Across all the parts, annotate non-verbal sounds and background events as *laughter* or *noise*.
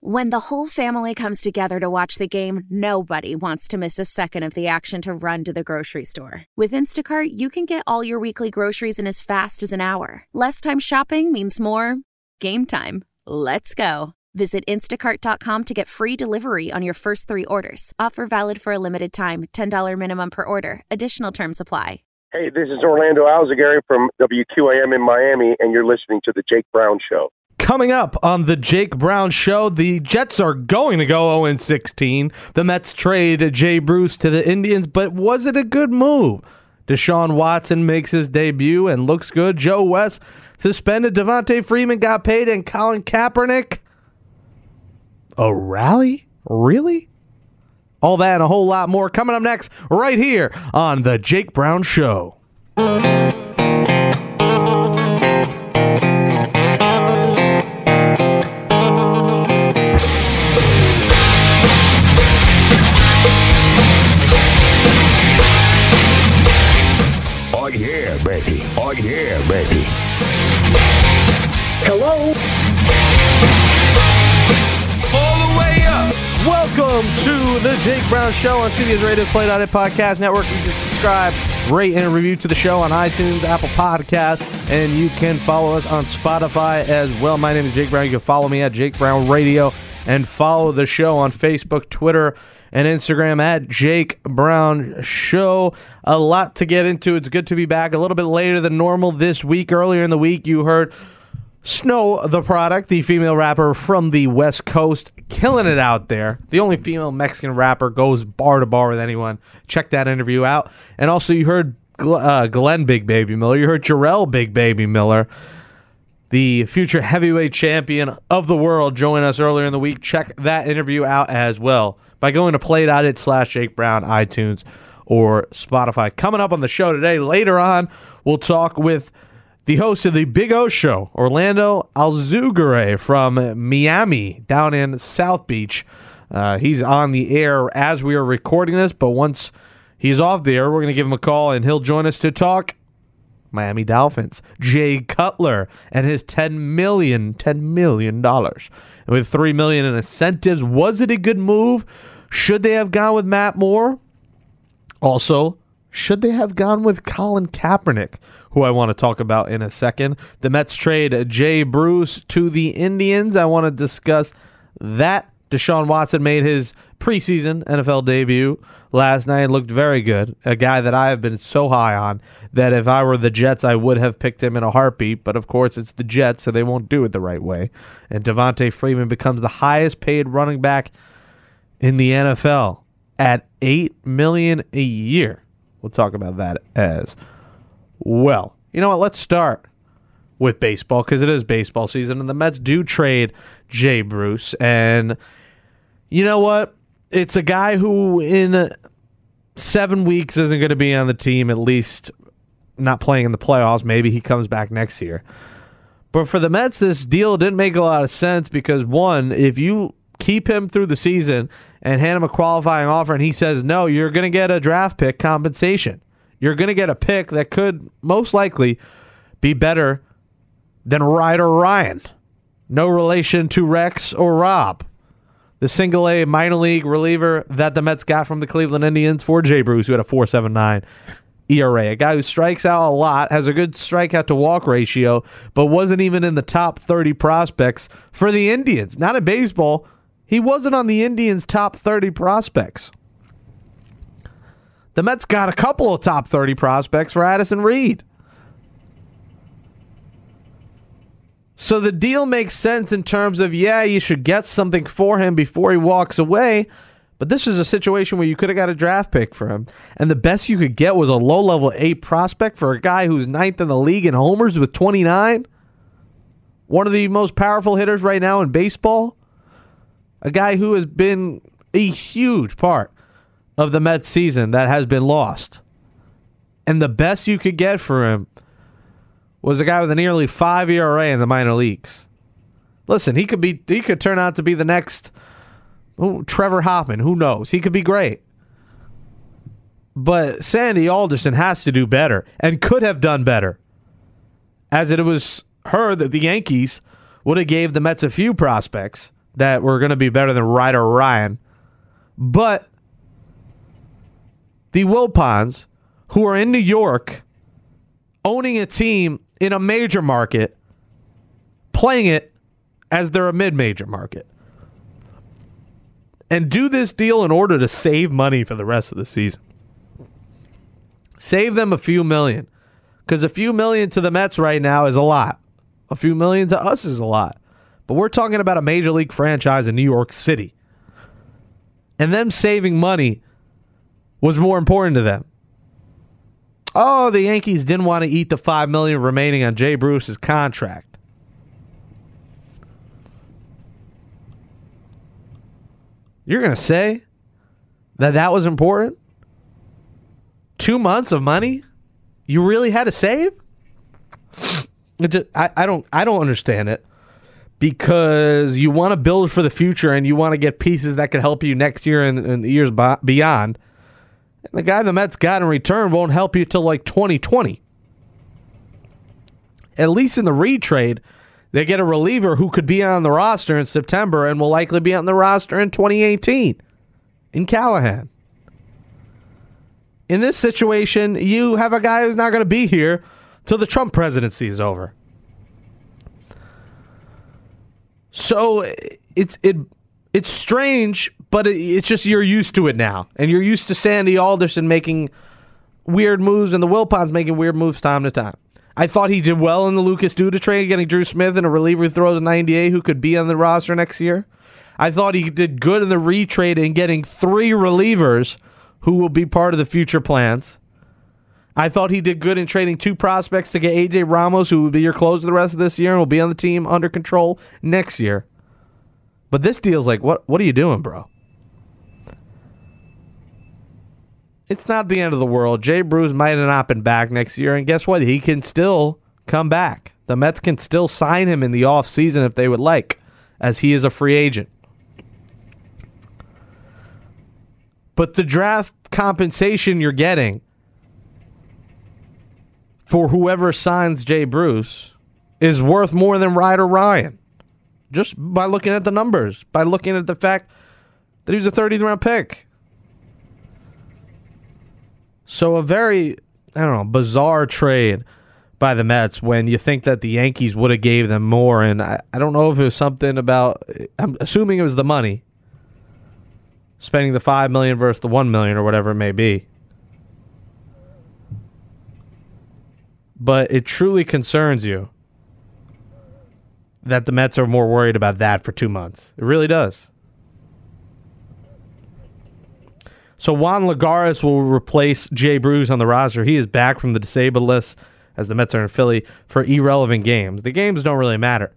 When the whole family comes together to watch the game, nobody wants to miss a second of the action to run to the grocery store. With Instacart, you can get all your weekly groceries in as fast as an hour. Less time shopping means more game time. Let's go. Visit instacart.com to get free delivery on your first three orders. Offer valid for a limited time $10 minimum per order. Additional terms apply. Hey, this is Orlando Alzugaray from WQAM in Miami, and you're listening to The Jake Brown Show. Coming up on the Jake Brown Show, the Jets are going to go 0 16. The Mets trade Jay Bruce to the Indians, but was it a good move? Deshaun Watson makes his debut and looks good. Joe West suspended. Devonta Freeman got paid, and Colin Kaepernick. A rally? Really? All that and a whole lot more coming up next, right here on The Jake Brown Show. Baby. Oh yeah, baby. Hello? Welcome to the Jake Brown Show on CBS Radio's Play It Podcast Network. You can subscribe, rate, and review to the show on iTunes, Apple Podcasts, and you can follow us on Spotify as well. My name is Jake Brown. You can follow me at Jake Brown Radio and follow the show on Facebook, Twitter, and Instagram at Jake Brown Show. A lot to get into. It's good to be back a little bit later than normal this week. Earlier in the week, you heard Snow Tha Product, the female rapper from the West Coast, killing it out there. The only female Mexican rapper goes bar to bar with anyone. Check that interview out. And also, you heard uh, Glenn Big Baby Miller. You heard Jarrell Big Baby Miller, the future heavyweight champion of the world, join us earlier in the week. Check that interview out as well by going to play.it slash Jake Brown, iTunes, or Spotify. Coming up on the show today, later on, we'll talk with the host of the Big O Show, Orlando Alzugaray from Miami down in South Beach. Uh, he's on the air as we are recording this, but once he's off the air, we're going to give him a call and he'll join us to talk Miami Dolphins, Jay Cutler, and his $10 million, $10 million. And with 3 million in incentives, was it a good move? Should they have gone with Matt Moore? Also, should they have gone with Colin Kaepernick, who I want to talk about in a second? The Mets trade Jay Bruce to the Indians. I want to discuss that. Deshaun Watson made his preseason NFL debut last night and looked very good. A guy that I have been so high on that if I were the Jets, I would have picked him in a heartbeat. But of course, it's the Jets, so they won't do it the right way. And Devonta Freeman becomes the highest paid running back in the NFL at eight million a year. We'll talk about that as well. You know what? Let's start with baseball because it is baseball season, and the Mets do trade Jay Bruce. And you know what? It's a guy who in seven weeks isn't going to be on the team, at least not playing in the playoffs. Maybe he comes back next year. But for the Mets, this deal didn't make a lot of sense because, one, if you keep him through the season and hand him a qualifying offer and he says no, you're going to get a draft pick compensation. You're going to get a pick that could most likely be better than Ryder Ryan. No relation to Rex or Rob. The single A minor league reliever that the Mets got from the Cleveland Indians for Jay Bruce, who had a 4.79 ERA. A guy who strikes out a lot, has a good strikeout to walk ratio, but wasn't even in the top 30 prospects for the Indians. Not in baseball, he wasn't on the Indians' top 30 prospects. The Mets got a couple of top 30 prospects for Addison Reed. So the deal makes sense in terms of, yeah, you should get something for him before he walks away. But this is a situation where you could have got a draft pick for him. And the best you could get was a low level A prospect for a guy who's ninth in the league in homers with 29. One of the most powerful hitters right now in baseball a guy who has been a huge part of the Mets season that has been lost. And the best you could get for him was a guy with a nearly five ERA in the minor leagues. Listen, he could be he could turn out to be the next oh, Trevor Hoffman. Who knows? He could be great. But Sandy Alderson has to do better and could have done better. As it was heard that the Yankees would have gave the Mets a few prospects that were going to be better than Ryder Ryan. But the Wilpons, who are in New York, owning a team in a major market, playing it as they're a mid major market, and do this deal in order to save money for the rest of the season. Save them a few million. Because a few million to the Mets right now is a lot. A few million to us is a lot. But we're talking about a major league franchise in New York City. And them saving money was more important to them. Oh, the Yankees didn't want to eat the five million remaining on Jay Bruce's contract. You're gonna say that that was important? Two months of money you really had to save? It just, I, I don't I don't understand it because you want to build for the future and you want to get pieces that can help you next year and, and years beyond. And the guy the Mets got in return won't help you till like 2020. At least in the Reed trade, they get a reliever who could be on the roster in September and will likely be on the roster in 2018 in Callahan. In this situation, you have a guy who's not going to be here till the Trump presidency is over. So it's it it's strange, but it, it's just you're used to it now, and you're used to Sandy Alderson making weird moves and the Wilpons making weird moves time to time. I thought he did well in the Lucas Duda trade, getting Drew Smith and a reliever who throws a 98 who could be on the roster next year. I thought he did good in the Reed trade in getting three relievers who will be part of the future plans. I thought he did good in trading two prospects to get AJ Ramos, who will be your closer the rest of this year and will be on the team under control next year. But this deal's like, what what are you doing, bro? It's not the end of the world. Jay Bruce might have not been back next year, and guess what? He can still come back. The Mets can still sign him in the offseason if they would like, as he is a free agent. But the draft compensation you're getting for whoever signs Jay Bruce is worth more than Ryder Ryan. Just by looking at the numbers, by looking at the fact that he was a 30th round pick. So a very, I don't know, bizarre trade by the Mets when you think that the Yankees would have gave them more. And I, I don't know if it was something about, I'm assuming it was the money spending the five million versus the one million or whatever it may be. But it truly concerns you that the Mets are more worried about that for two months. It really does. So Juan Lagares will replace Jay Bruce on the roster. He is back from the disabled list as the Mets are in Philly for irrelevant games. The games don't really matter.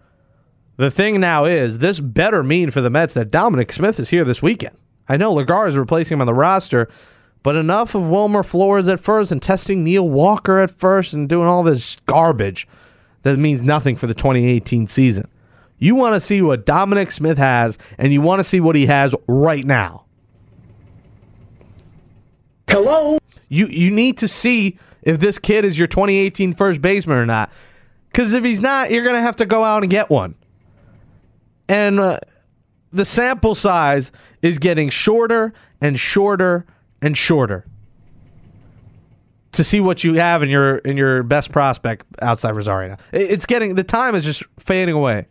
The thing now is, this better mean for the Mets that Dominic Smith is here this weekend. I know Lagares is replacing him on the roster, but enough of Wilmer Flores at first and testing Neil Walker at first and doing all this garbage that means nothing for the 2018 season. You want to see what Dominic Smith has, and you want to see what he has right now. Hello? You you need to see if this kid is your 2018 first baseman or not. Because if he's not, you're going to have to go out and get one. And uh, the sample size is getting shorter and shorter and shorter to see what you have in your in your best prospect outside Rosario. It's getting the time is just fading away.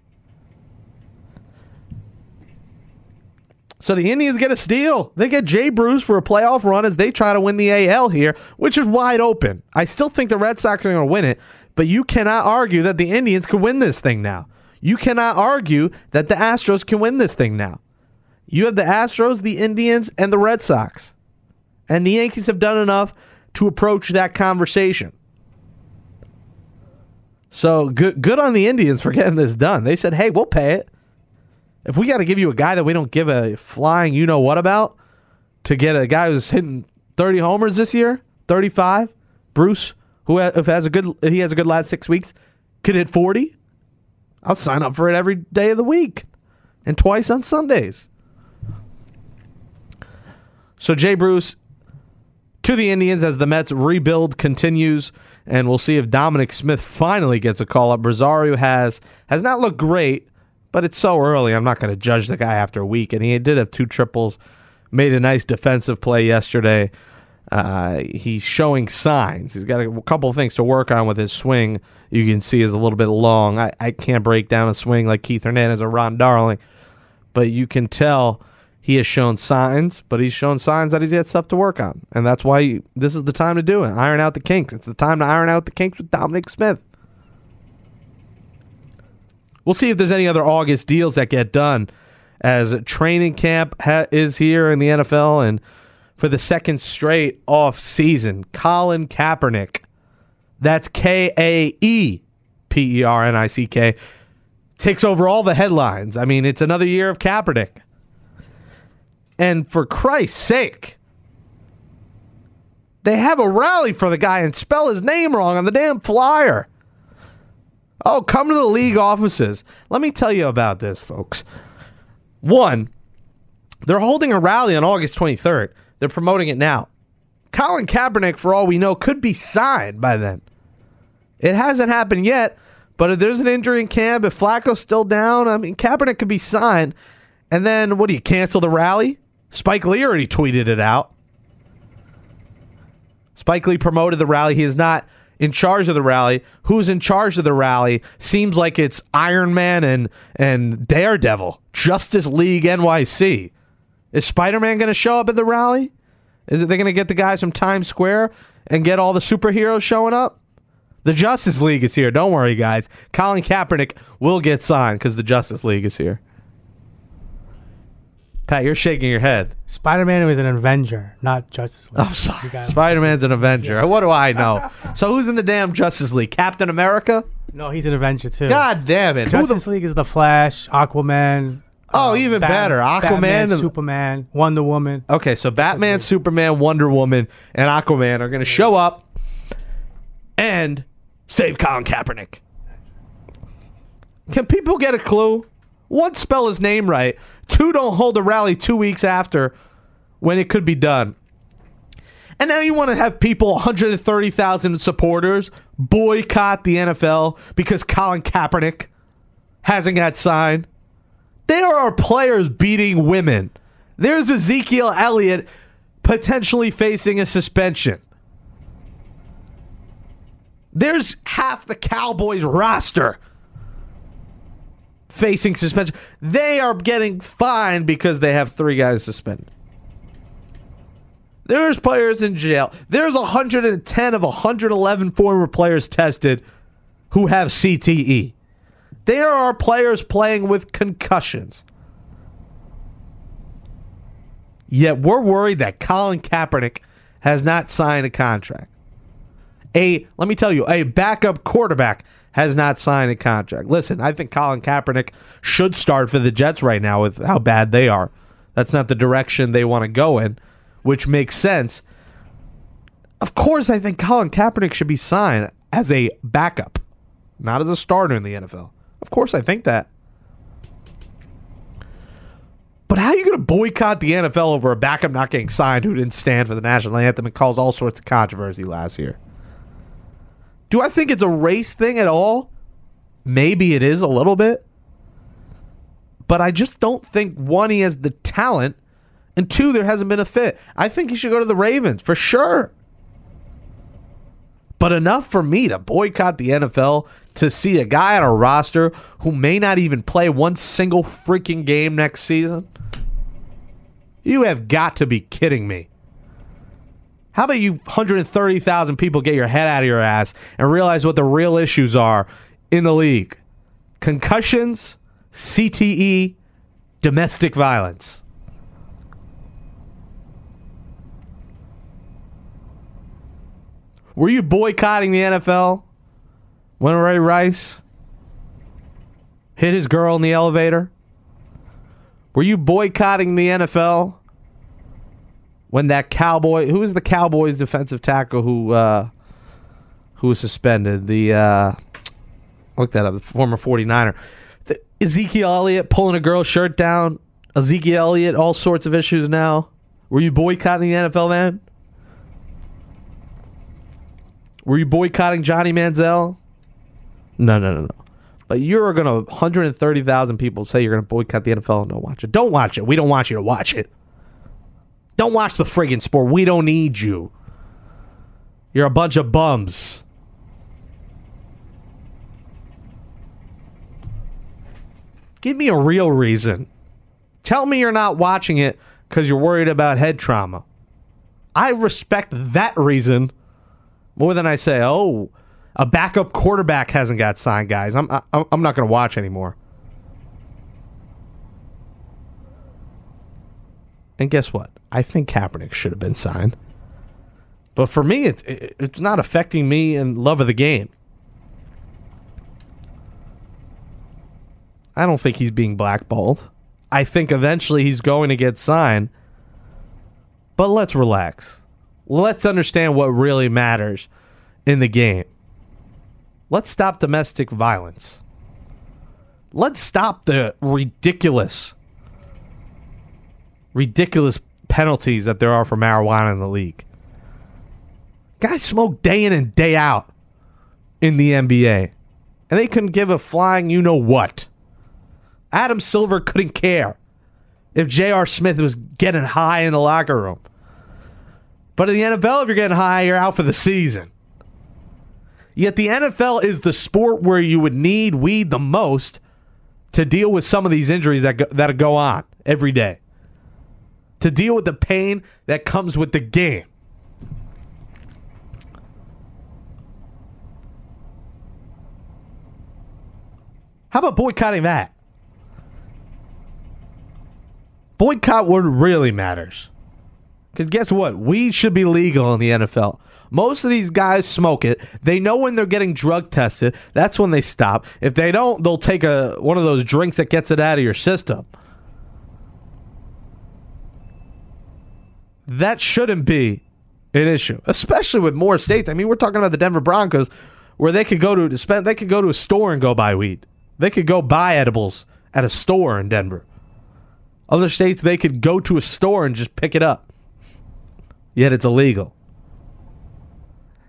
So the Indians get a steal. They get Jay Bruce for a playoff run as they try to win the AL here, which is wide open. I still think the Red Sox are going to win it, but you cannot argue that the Indians could win this thing now. You cannot argue that the Astros can win this thing now. You have the Astros, the Indians, and the Red Sox. And the Yankees have done enough to approach that conversation. So good good on the Indians for getting this done. They said, "Hey, we'll pay it. If we got to give you a guy that we don't give a flying you know what about to get a guy who's hitting 30 homers this year, 35, Bruce, who if has a good he has a good last 6 weeks, could hit 40, I'll sign up for it every day of the week and twice on Sundays. So Jay Bruce to the Indians as the Mets rebuild continues, and we'll see if Dominic Smith finally gets a call up. Rosario has has not looked great, but it's so early. I'm not going to judge the guy after a week. And he did have two triples, made a nice defensive play yesterday. Uh, he's showing signs. He's got a couple of things to work on with his swing. You can see is a little bit long. I, I can't break down a swing like Keith Hernandez or Ron Darling, but you can tell he has shown signs, but he's shown signs that he's got stuff to work on. And that's why you, this is the time to do it. Iron out the kinks. It's the time to iron out the kinks with Dominic Smith. We'll see if there's any other August deals that get done as training camp ha- is here in the NFL and for the second straight off season, Colin Kaepernick. That's K A E P E R N I C K. Takes over all the headlines. I mean, it's another year of Kaepernick. And for Christ's sake, they have a rally for the guy and spell his name wrong on the damn flyer. Oh, come to the league offices. Let me tell you about this, folks. One, they're holding a rally on August 23rd. They're promoting it now. Colin Kaepernick, for all we know, could be signed by then. It hasn't happened yet, but if there's an injury in camp, if Flacco's still down, I mean, Kaepernick could be signed. And then, what do you cancel the rally? Spike Lee already tweeted it out. Spike Lee promoted the rally. He is not in charge of the rally. Who's in charge of the rally? Seems like it's Iron Man and and Daredevil, Justice League NYC. Is Spider Man going to show up at the rally? Is it they going to get the guys from Times Square and get all the superheroes showing up? The Justice League is here. Don't worry, guys. Colin Kaepernick will get signed because the Justice League is here. Pat, you're shaking your head. Spider Man was an Avenger, not Justice League. I'm sorry. Spider Man's an Avenger. What do I know? so who's in the damn Justice League? Captain America? No, he's an Avenger too. God damn it. Justice League is the Flash, Aquaman. Oh, uh, even Bat- better. Aquaman Batman, and- Superman, Wonder Woman. Okay, so Batman, Superman, Wonder Woman, and Aquaman are going to show up and save Colin Kaepernick. Can people get a clue? One, spell his name right. Two, don't hold a rally two weeks after when it could be done. And now you want to have people, 130,000 supporters, boycott the NFL because Colin Kaepernick hasn't got signed. There are players beating women. There's Ezekiel Elliott potentially facing a suspension. There's half the Cowboys roster facing suspension. They are getting fined because they have three guys suspended. There's players in jail. There's 110 of 111 former players tested who have CTE. There are players playing with concussions. Yet we're worried that Colin Kaepernick has not signed a contract. A let me tell you, a backup quarterback has not signed a contract. Listen, I think Colin Kaepernick should start for the Jets right now with how bad they are. That's not the direction they want to go in, which makes sense. Of course, I think Colin Kaepernick should be signed as a backup, not as a starter in the NFL. Of course, I think that. But how are you going to boycott the NFL over a backup not getting signed who didn't stand for the national anthem and caused all sorts of controversy last year? Do I think it's a race thing at all? Maybe it is a little bit. But I just don't think one, he has the talent, and two, there hasn't been a fit. I think he should go to the Ravens for sure. But enough for me to boycott the NFL to see a guy on a roster who may not even play one single freaking game next season? You have got to be kidding me. How about you 130,000 people get your head out of your ass and realize what the real issues are in the league? Concussions, CTE, domestic violence. Were you boycotting the NFL when Ray Rice hit his girl in the elevator? Were you boycotting the NFL when that Cowboy, who was the Cowboys defensive tackle who uh, who was suspended? The uh, look that up, the former 49er. The, Ezekiel Elliott pulling a girl's shirt down. Ezekiel Elliott, all sorts of issues now. Were you boycotting the NFL, man? Were you boycotting Johnny Manziel? No, no, no, no. But you're to 130,000 people say you're to boycott the NFL and don't watch it. Don't watch it. We don't want you to watch it. Don't watch the friggin' sport. We don't need you. You're a bunch of bums. Give me a real reason. Tell me you're not watching it because you're worried about head trauma. I respect that reason more than I say, oh, a backup quarterback hasn't got signed, guys. I'm I, I'm not going to watch anymore. And guess what? I think Kaepernick should have been signed. But for me, it, it, it's not affecting me and love of the game. I don't think he's being blackballed. I think eventually he's going to get signed. But let's relax. Let's understand what really matters in the game. Let's stop domestic violence. Let's stop the ridiculous, ridiculous penalties that there are for marijuana in the league. Guys smoke day in and day out in the NBA, and they couldn't give a flying you know what. Adam Silver couldn't care if J.R. Smith was getting high in the locker room. But in the NFL, if you're getting high, you're out for the season. Yet the NFL is the sport where you would need weed the most to deal with some of these injuries that go, that go on every day. To deal with the pain that comes with the game. How about boycotting that? Boycott what really matters. Because guess what? Weed should be legal in the NFL. Most of these guys smoke it. They know when they're getting drug tested. That's when they stop. If they don't, they'll take a one of those drinks that gets it out of your system. That shouldn't be an issue, especially with more states. I mean, we're talking about the Denver Broncos, where they could go to spend, they could go to a store and go buy weed. They could go buy edibles at a store in Denver. Other states, they could go to a store and just pick it up. Yet it's illegal.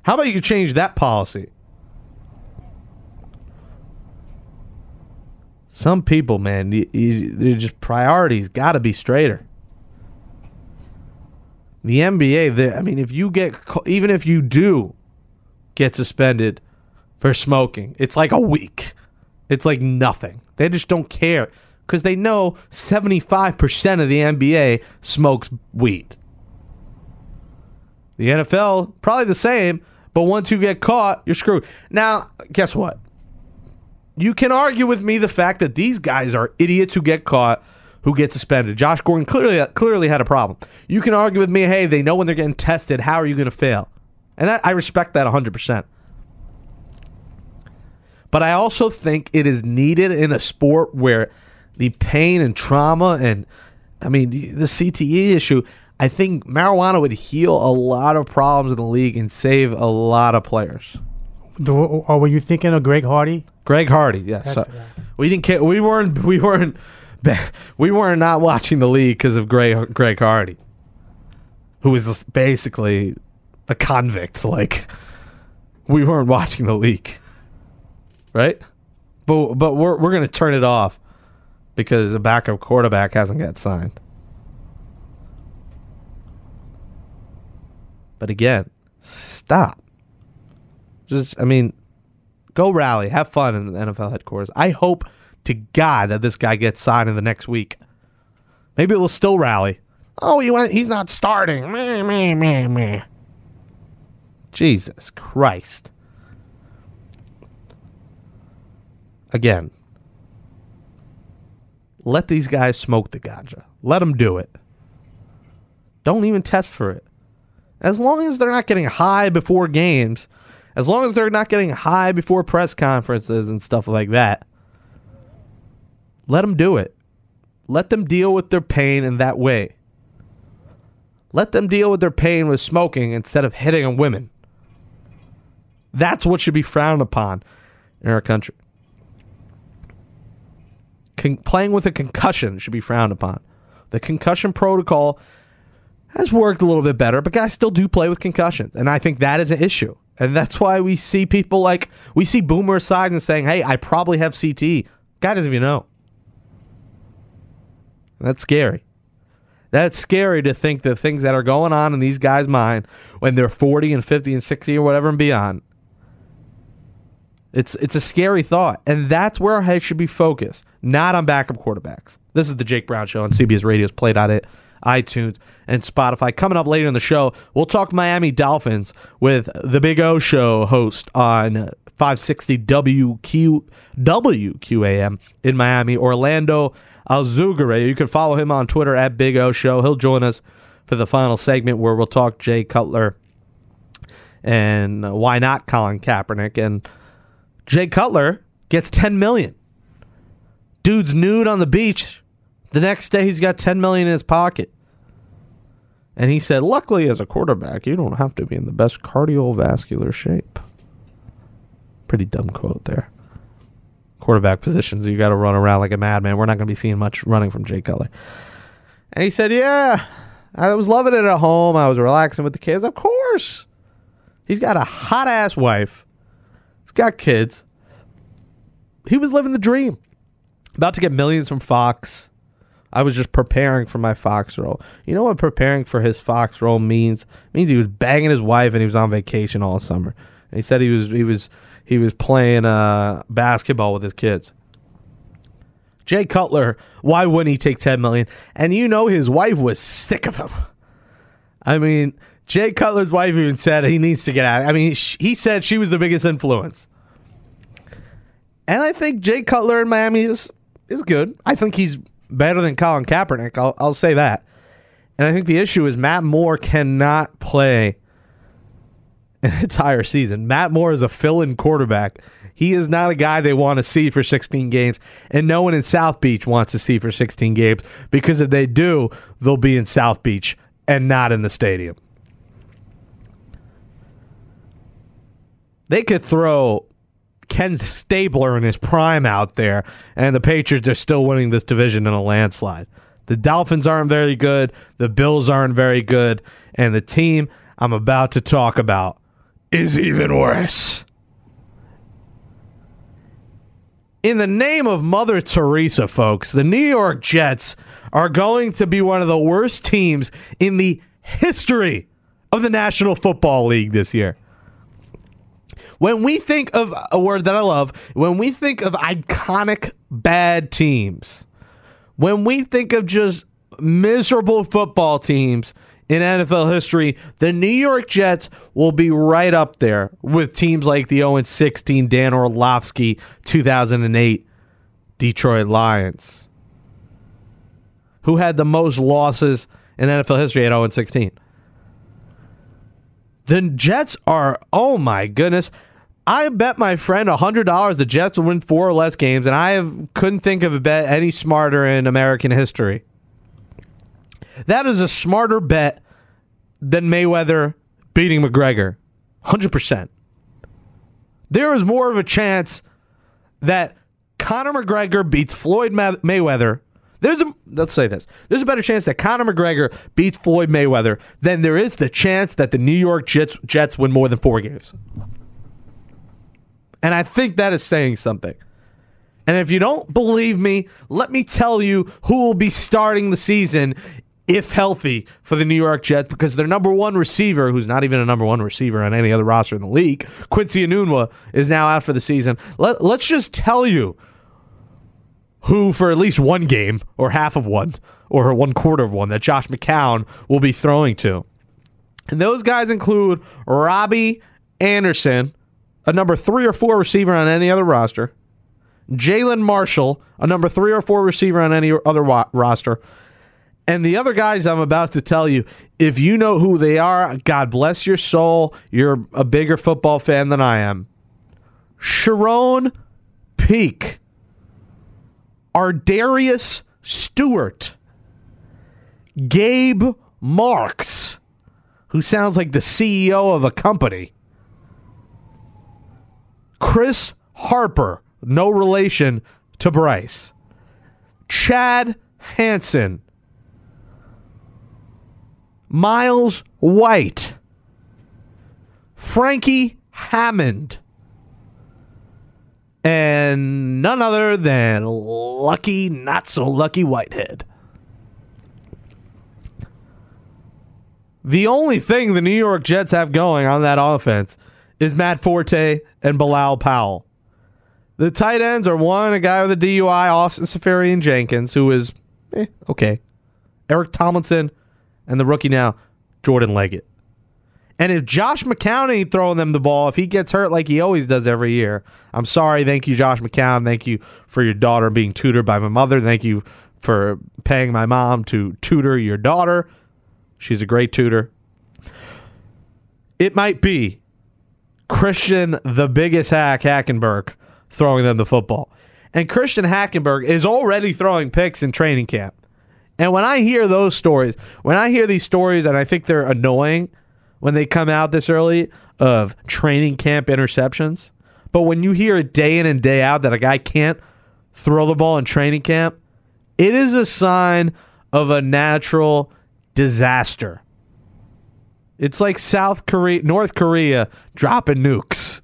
How about you change that policy? Some people, man, you, you, just priorities got to be straighter. The NBA, they, I mean, if you get, even if you do get suspended for smoking, it's like a week. It's like nothing. They just don't care because they know 75% of the NBA smokes weed. The NFL, probably the same, but once you get caught, you're screwed. Now, guess what? You can argue with me the fact that these guys are idiots who get caught, who get suspended. Josh Gordon clearly clearly had a problem. You can argue with me, hey, they know when they're getting tested. How are you going to fail? And that, I respect that 100%. But I also think it is needed in a sport where the pain and trauma and, I mean, the, the CTE issue, I think marijuana would heal a lot of problems in the league and save a lot of players. or oh, were you thinking of Greg Hardy? Greg Hardy, yes. So, we didn't care. We weren't. We weren't. We weren't not watching the league because of Greg Greg Hardy, who was basically a convict. Like we weren't watching the league, right? But but we're we're gonna turn it off because a backup quarterback hasn't got signed. But again, stop. Just, I mean, go rally, have fun in the NFL headquarters. I hope to God that this guy gets signed in the next week. Maybe it will still rally. Oh, he went. He's not starting. Meh, meh, meh, meh. Jesus Christ. Again, let these guys smoke the ganja. Let them do it. Don't even test for it. As long as they're not getting high before games, as long as they're not getting high before press conferences and stuff like that, let them do it. Let them deal with their pain in that way. Let them deal with their pain with smoking instead of hitting on women. That's what should be frowned upon in our country. Con- playing with a concussion should be frowned upon. The concussion protocol has worked a little bit better, but guys still do play with concussions. And I think that is an issue. And that's why we see people like we see Boomer Esiason saying, "Hey, I probably have CT." God doesn't even know. That's scary. That's scary to think the things that are going on in these guys' mind when they're 40 and 50 and 60 or whatever and beyond. It's it's a scary thought, and that's where our head should be focused, not on backup quarterbacks. This is the Jake Brown Show on CBS Radio's Play.it, iTunes, and Spotify. Coming up later in the show, we'll talk Miami Dolphins with the Big O Show host on 560 WQ WQAM in Miami, Orlando Alzugaray. You can follow him on Twitter at Big O Show. He'll join us for the final segment where we'll talk Jay Cutler and uh, why not Colin Kaepernick and Jay Cutler gets 10 million. Dude's nude on the beach. The next day he's got 10 million in his pocket. And he said, "Luckily as a quarterback, you don't have to be in the best cardiovascular shape." Pretty dumb quote there. Quarterback positions, you got to run around like a madman. We're not going to be seeing much running from Jay Cutler. And he said, "Yeah, I was loving it at home. I was relaxing with the kids. Of course. He's got a hot ass wife. He's got kids. He was living the dream. About to get millions from Fox. I was just preparing for my Fox role. You know what preparing for his Fox role means? It means he was banging his wife and he was on vacation all summer. And he said he was he was he was playing uh, basketball with his kids. Jay Cutler, why wouldn't he take 10 million? And you know his wife was sick of him. I mean, Jay Cutler's wife even said he needs to get out. I mean, he said she was the biggest influence. And I think Jay Cutler in Miami is is good. I think he's better than Colin Kaepernick. I'll, I'll say that. And I think the issue is Matt Moore cannot play *laughs* an entire season. Matt Moore is a fill-in quarterback. He is not a guy they want to see for 16 games, and no one in South Beach wants to see for 16 games because if they do, they'll be in South Beach and not in the stadium. They could throw Ken Stabler in his prime out there, and the Patriots are still winning this division in a landslide. The Dolphins aren't very good, the Bills aren't very good, and the team I'm about to talk about is even worse. In the name of Mother Teresa, folks, the New York Jets are going to be one of the worst teams in the history of the National Football League this year. When we think of a word that I love, when we think of iconic bad teams, when we think of just miserable football teams in NFL history, the New York Jets will be right up there with teams like the 0 16 Dan Orlovsky 2008 Detroit Lions, who had the most losses in NFL history at 0 16. The Jets are, oh my goodness. I bet my friend $100 the Jets will win four or less games, and I have, couldn't think of a bet any smarter in American history. That is a smarter bet than Mayweather beating McGregor. 100%. There is more of a chance that Conor McGregor beats Floyd Mayweather. There's a, let's say this. There's a better chance that Conor McGregor beats Floyd Mayweather than there is the chance that the New York Jets Jets win more than 4 games. And I think that is saying something. And if you don't believe me, let me tell you who will be starting the season if healthy for the New York Jets because their number one receiver, who's not even a number one receiver on any other roster in the league, Quincy Enunwa, is now out for the season. Let, let's just tell you who, for at least one game or half of one or one quarter of one, that Josh McCown will be throwing to. And those guys include Robby Anderson, a number three or four receiver on any other roster. Jalin Marshall, a number three or four receiver on any other wa- roster. And the other guys I'm about to tell you, if you know who they are, God bless your soul. You're a bigger football fan than I am. Charone Peake, Ardarius Stewart, Gabe Marks, who sounds like the CEO of a company. Chris Harper, no relation to Bryce. Chad Hansen. Myles White. Frankie Hammond. And none other than lucky, not so lucky Whitehead. The only thing the New York Jets have going on that offense is Matt Forte and Bilal Powell. The tight ends are one, a guy with a DUI, Austin Seferian Jenkins, who is eh, okay. Eric Tomlinson, and the rookie now, Jordan Leggett. And if Josh McCown ain't throwing them the ball, if he gets hurt like he always does every year, I'm sorry. Thank you, Josh McCown. Thank you for your daughter being tutored by my mother. Thank you for paying my mom to tutor your daughter. She's a great tutor. It might be Christian, the biggest hack, Hackenberg, throwing them the football. And Christian Hackenberg is already throwing picks in training camp. And when I hear those stories, when I hear these stories, and I think they're annoying when they come out this early of training camp interceptions, but when you hear it day in and day out that a guy can't throw the ball in training camp, it is a sign of a natural disaster. It's like South Korea, North Korea dropping nukes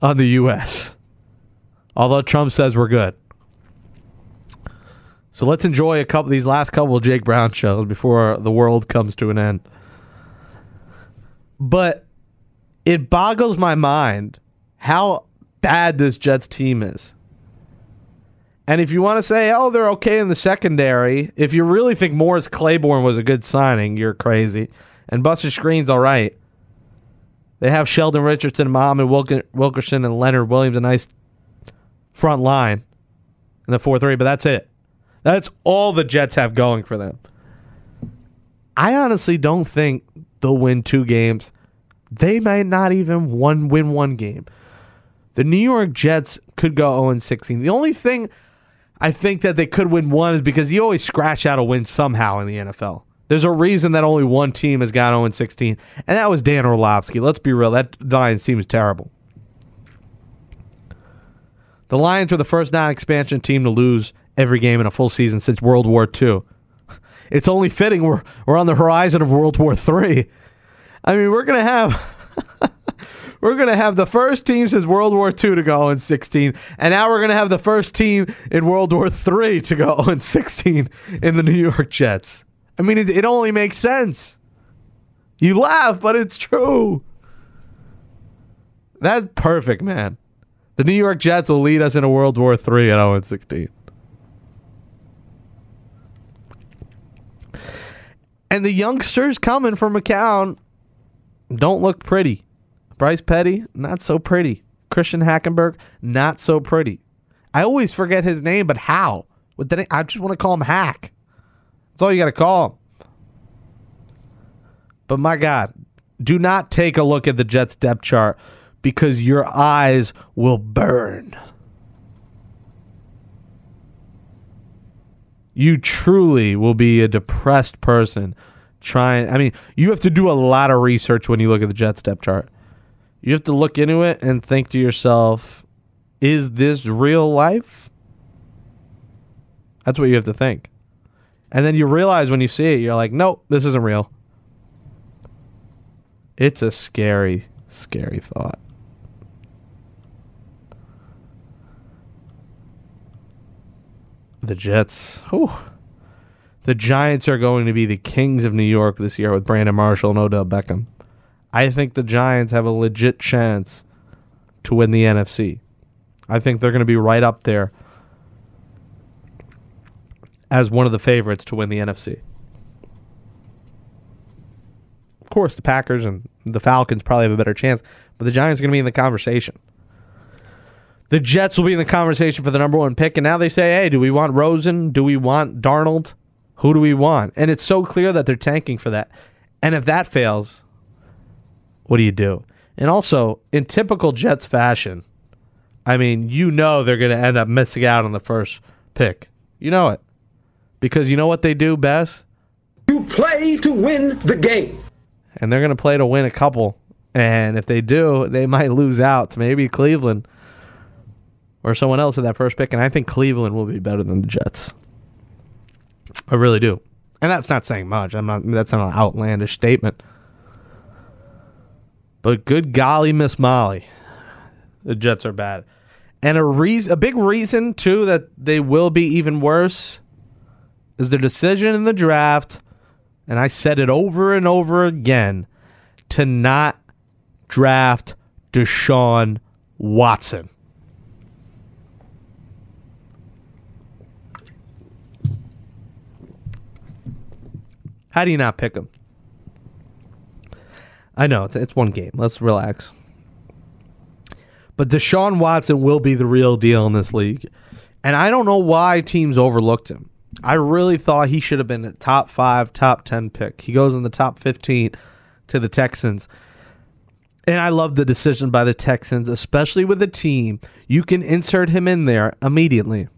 on the U.S. Although Trump says we're good. So let's enjoy a couple these last couple of Jake Brown shows before the world comes to an end. But it boggles my mind how bad this Jets team is. And if you want to say, oh, they're okay in the secondary, if you really think Morris Claiborne was a good signing, you're crazy. And Buster Skrine's all right. They have Sheldon Richardson, Muhammad Wilkerson, and Leonard Williams, a nice front line in the 4 3, but that's it. That's all the Jets have going for them. I honestly don't think they'll win two games. They might not even one win one game. The New York Jets could go 0 16. The only thing I think that they could win one is because you always scratch out a win somehow in the NFL. There's a reason that only one team has gone 0 16, and that was Dan Orlovsky. Let's be real, that Lions team is terrible. The Lions were the first non expansion team to lose every game in a full season since World War II. *laughs* It's only fitting we're, we're on the horizon of World War III. I mean, we're going to have. *laughs* we're going to have the first team since World War II to go in 16, and now we're going to have the first team in World War III to go *laughs* in 16 in the New York Jets. I mean, it, it only makes sense. You laugh, but it's true. That's perfect, man. The New York Jets will lead us into World War III at 0 16. And the youngsters coming from McCown don't look pretty. Bryce Petty, not so pretty. Christian Hackenberg, not so pretty. I always forget his name, but how? With the name, I just want to call him Hack. That's all you got to call him. But my God, do not take a look at the Jets depth chart because your eyes will burn. You truly will be a depressed person trying. I mean, you have to do a lot of research when you look at the jet step chart. You have to look into it and think to yourself, is this real life? That's what you have to think. And then you realize when you see it, you're like, nope, this isn't real. It's a scary, scary thought. The Jets. Whew. The Giants are going to be the kings of New York this year with Brandon Marshall and Odell Beckham. I think the Giants have a legit chance to win the NFC. I think they're going to be right up there as one of the favorites to win the NFC. Of course, the Packers and the Falcons probably have a better chance, but the Giants are going to be in the conversation. The Jets will be in the conversation for the number one pick, and now they say, hey, do we want Rosen? Do we want Darnold? Who do we want? And it's so clear that they're tanking for that. And if that fails, what do you do? And also, in typical Jets fashion, I mean, you know they're going to end up missing out on the first pick. You know it. Because you know what they do best? You play to win the game. And they're going to play to win a couple. And if they do, they might lose out to maybe Cleveland or someone else at that first pick. And I think Cleveland will be better than the Jets. I really do. And that's not saying much. I'm not that's not an outlandish statement. But good golly, Miss Molly, the Jets are bad. And a reason, a big reason too that they will be even worse is their decision in the draft, and I said it over and over again, to not draft Deshaun Watson. How do you not pick him? I know it's it's one game. Let's relax. But Deshaun Watson will be the real deal in this league. And I don't know why teams overlooked him. I really thought he should have been a top five, top 10 pick. He goes in the top 15 to the Texans. And I love the decision by the Texans, especially with a team. You can insert him in there immediately.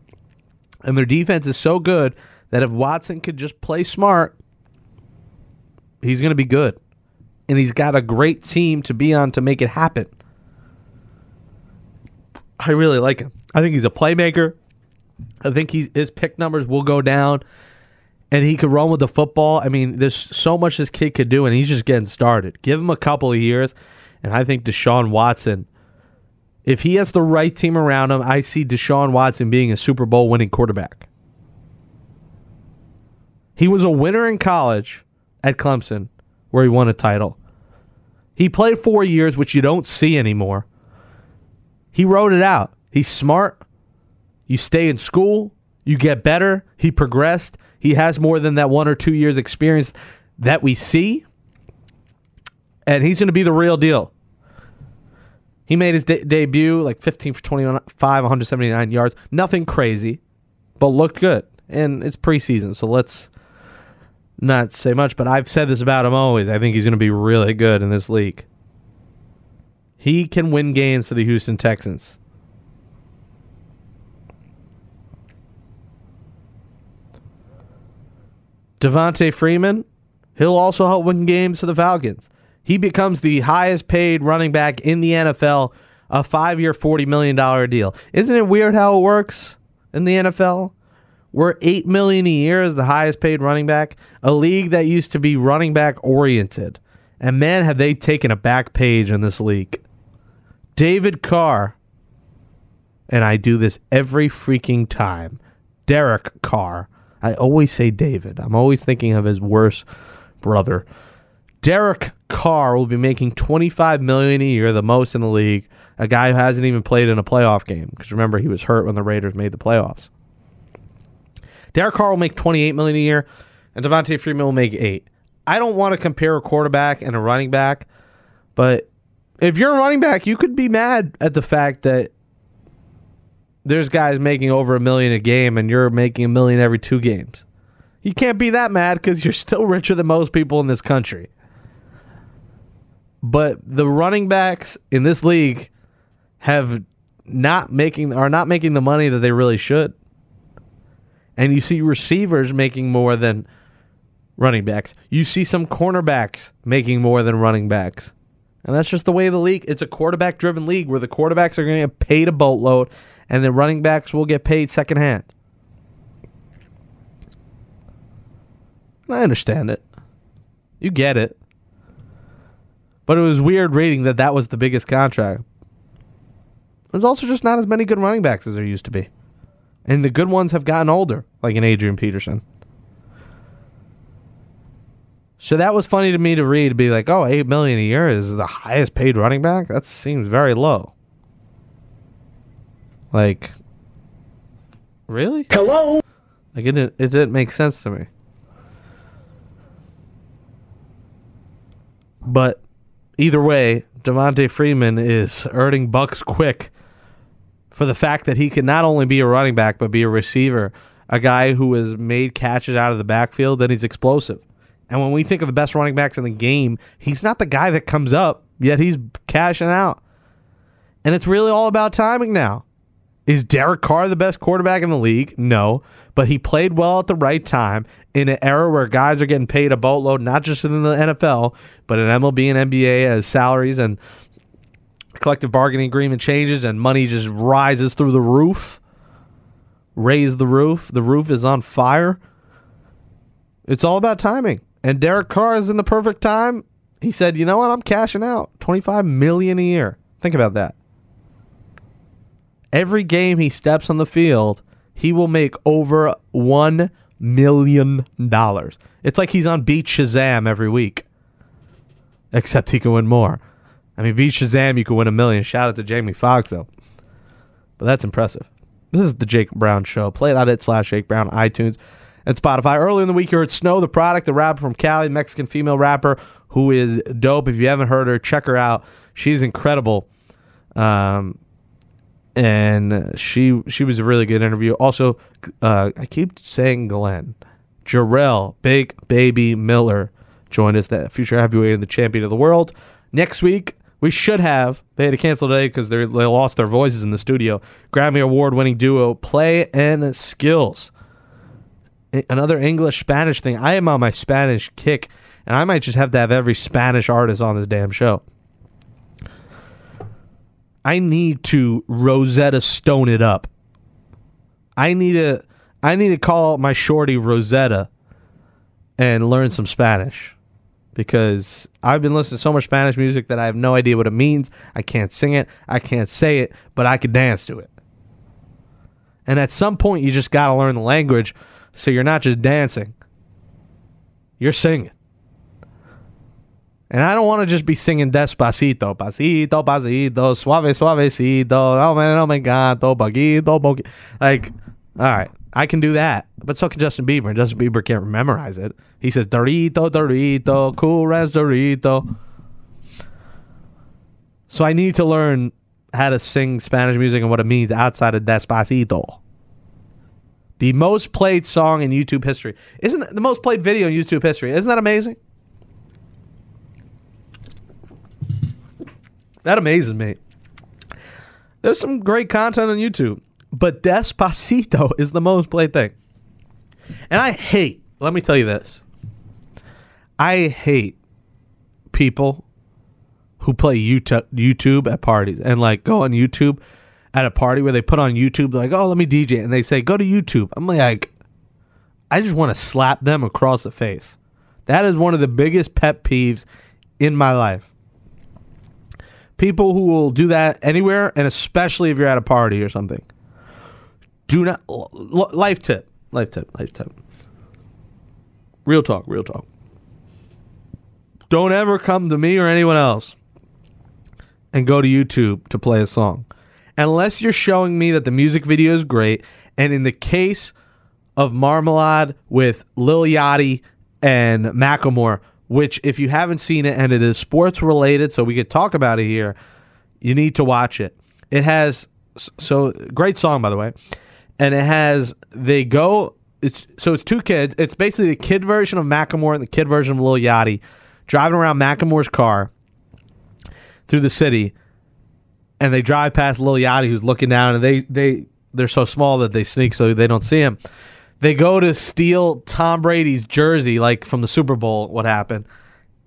And their defense is so good that if Watson could just play smart, he's going to be good. And he's got a great team to be on to make it happen. I really like him. I think he's a playmaker. I think he's, his pick numbers will go down and he could run with the football. I mean, there's so much this kid could do, and he's just getting started. Give him a couple of years, and I think Deshaun Watson, if he has the right team around him, I see Deshaun Watson being a Super Bowl winning quarterback. He was a winner in college at Clemson, where he won a title. He played four years, which you don't see anymore. He wrote it out. He's smart. You stay in school, you get better. He progressed. He has more than that one or two years experience that we see. And he's going to be the real deal. He made his de- debut like 15 for 25, 179 yards. Nothing crazy, but looked good. And it's preseason, so let's not say much, but I've said this about him always. I think he's going to be really good in this league. He can win games for the Houston Texans. Devonta Freeman, he'll also help win games for the Falcons. He becomes the highest paid running back in the NFL, a five year, $40 million deal. Isn't it weird how it works in the NFL? We're 8 million a year as the highest paid running back, a league that used to be running back oriented. And man, have they taken a back page in this league. David Carr, and I do this every freaking time. Derek Carr. I always say David. I'm always thinking of his worst brother. Derek Carr will be making 25 million a year, the most in the league. A guy who hasn't even played in a playoff game because remember he was hurt when the Raiders made the playoffs. Derek Carr will make 28 million a year, and Devonta Freeman will make eight. I don't want to compare a quarterback and a running back, but if you're a running back, you could be mad at the fact that there's guys making over a million a game and you're making a million every two games. You can't be that mad because you're still richer than most people in this country. But the running backs in this league have not making are not making the money that they really should. And you see receivers making more than running backs. You see some cornerbacks making more than running backs. And that's just the way of the league. It's a quarterback driven league where the quarterbacks are going to get paid a boatload and the running backs will get paid secondhand. I understand it. You get it. But it was weird reading that that was the biggest contract. There's also just not as many good running backs as there used to be. And the good ones have gotten older, like an Adrian Peterson. So that was funny to me to read, to be like, oh, eight million a year is the highest paid running back. That seems very low. Like, really? Hello? Like it didn't, it didn't make sense to me. But either way, Devonta Freeman is earning bucks quick for the fact that he can not only be a running back but be a receiver, a guy who has made catches out of the backfield and he's explosive. And when we think of the best running backs in the game, he's not the guy that comes up, yet he's cashing out. And it's really all about timing now. Is Derek Carr the best quarterback in the league? No, but he played well at the right time in an era where guys are getting paid a boatload, not just in the NFL, but in MLB and NBA as salaries and collective bargaining agreement changes and money just rises through the roof. Raise the roof. The roof is on fire. It's all about timing. And Derek Carr is in the perfect time. He said, "You know what? I'm cashing out. 25 million a year. Think about that. Every game he steps on the field, he will make over 1 million dollars. It's like he's on Beat Shazam every week. Except he can win more. I mean, Beat Shazam, you can win a million. Shout out to Jamie Foxx, though. But that's impressive. This is the Jake Brown Show. Play it on it slash Jake Brown, iTunes, and Spotify. Early in the week, you heard Snow Tha Product, the rapper from Cali, Mexican female rapper who is dope. If you haven't heard her, check her out. She's incredible. Um, and she she was a really good interview. Also, uh, I keep saying Glenn, Jarrell, Big Baby Miller joined us, that future heavyweight and the champion of the world. Next week, we should have. They had to cancel today because they lost their voices in the studio. Grammy Award winning duo Play-N-Skillz. Another English Spanish thing. I am on my Spanish kick, and I might just have to have every Spanish artist on this damn show. I need to Rosetta Stone it up. I need to I need to call my shorty Rosetta and learn some Spanish because I've been listening to so much Spanish music that I have no idea what it means. I can't sing it, I can't say it, but I could dance to it. And at some point you just got to learn the language so you're not just dancing. You're singing. And I don't want to just be singing despacito, pasito, pasito, suave, suavecito, oh man, oh my god, poquito, poquito. Like, all right, I can do that. But so can Justin Bieber. And Justin Bieber can't memorize it. He says, Dorito, Dorito, cool ranch Dorito. So I need to learn how to sing Spanish music and what it means outside of Despacito. The most played song in YouTube history. Isn't the most played video in YouTube history? Isn't that amazing? That amazes me. There's some great content on YouTube, but Despacito *laughs* is the most played thing. And I hate, let me tell you this. I hate people who play YouTube at parties and like go on YouTube at a party where they put on YouTube, like, oh, let me DJ. And they say, go to YouTube. I'm like, I just want to slap them across the face. That is one of the biggest pet peeves in my life people who will do that anywhere, and especially if you're at a party or something. Do not life tip, life tip, life tip. Real talk, real talk. Don't ever come to me or anyone else and go to YouTube to play a song. Unless you're showing me that the music video is great. And in the case of Marmalade with Lil Yachty and Macklemore, which if you haven't seen it and it is sports related, so we could talk about it here, you need to watch it. It has so great song by the way, and it has they go. It's so it's two kids. It's basically the kid version of Macklemore and the kid version of Lil Yachty driving around Macklemore's car through the city, and they drive past Lil Yachty who's looking down, and they they they're so small that they sneak so they don't see him they go to steal Tom Brady's jersey, like from the Super Bowl. What happened?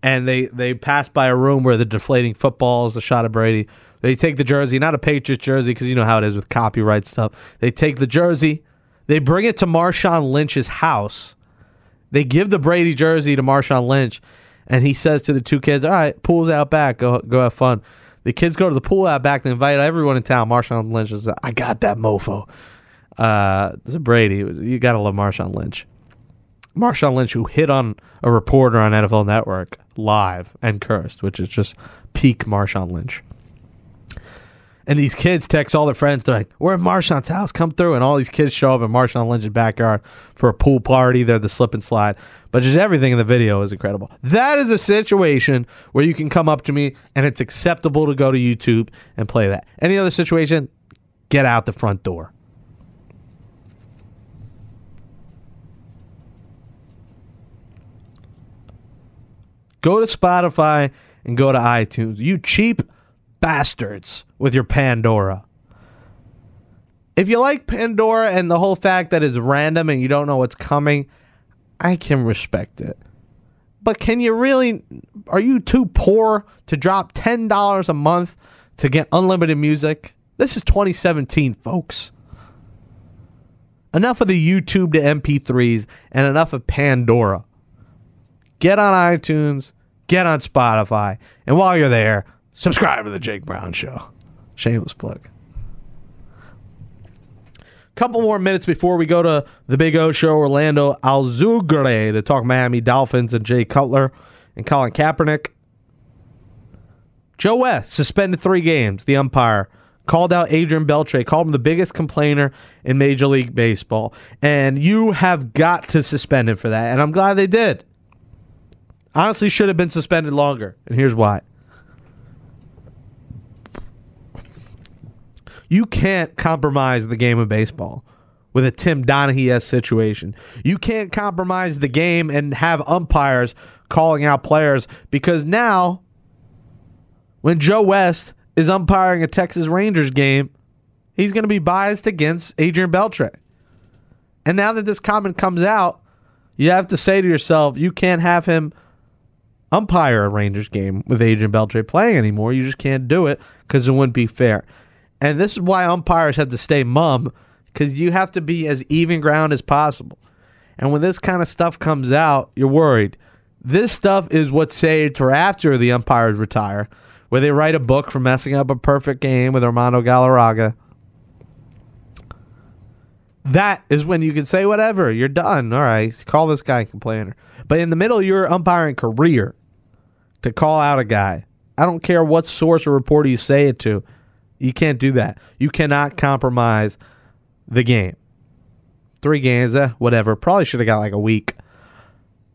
And they they pass by a room where the deflating footballs, the shot of Brady. They take the jersey, not a Patriots jersey, because you know how it is with copyright stuff. They take the jersey, they bring it to Marshawn Lynch's house. They give the Brady jersey to Marshawn Lynch, and he says to the two kids, "All right, pool's out back. Go go have fun." The kids go to the pool out back. They invite everyone in town. Marshawn Lynch says, "I got that mofo." Uh, this is Brady. You got to love Marshawn Lynch. Marshawn Lynch, who hit on a reporter on NFL Network live and cursed, which is just peak Marshawn Lynch. And these kids text all their friends. They're like, "We're at Marshawn's house. Come through!" And all these kids show up in Marshawn Lynch's backyard for a pool party. They're the slip and slide, but just everything in the video is incredible. That is a situation where you can come up to me and it's acceptable to go to YouTube and play that. Any other situation, get out the front door. Go to Spotify and go to iTunes. You cheap bastards with your Pandora. If you like Pandora and the whole fact that it's random and you don't know what's coming, I can respect it. But can you really are you too poor to drop $10 a month to get unlimited music? This is 2017, folks. Enough of the YouTube to MP3s and enough of Pandora get on iTunes, get on Spotify, and while you're there, subscribe to the Jake Brown Show. Shameless plug. Couple more minutes before we go to the Big O Show, Orlando Alzugaray to talk Miami Dolphins and Jay Cutler and Colin Kaepernick. Joe West suspended three games. The umpire called out Adrian Beltre, called him the biggest complainer in Major League Baseball. And you have got to suspend him for that. And I'm glad they did. Honestly, should have been suspended longer. And here's why. You can't compromise the game of baseball with a Tim Donaghy situation. You can't compromise the game and have umpires calling out players because now, when Joe West is umpiring a Texas Rangers game, he's going to be biased against Adrian Beltre. And now that this comment comes out, you have to say to yourself, you can't have him umpire a Rangers game with Adrian Beltre playing anymore. You just can't do it because it wouldn't be fair. And this is why umpires have to stay mum because you have to be as even ground as possible. And when this kind of stuff comes out, you're worried. This stuff is what's saved for after the umpires retire, where they write a book for messing up a perfect game with Armando Galarraga. That is when you can say whatever. You're done. All right. Call this guy a complainer. But in the middle of your umpiring career, to call out a guy, I don't care what source or reporter you say it to, you can't do that. You cannot compromise the game. Three games, eh, whatever. Probably should have got like a week.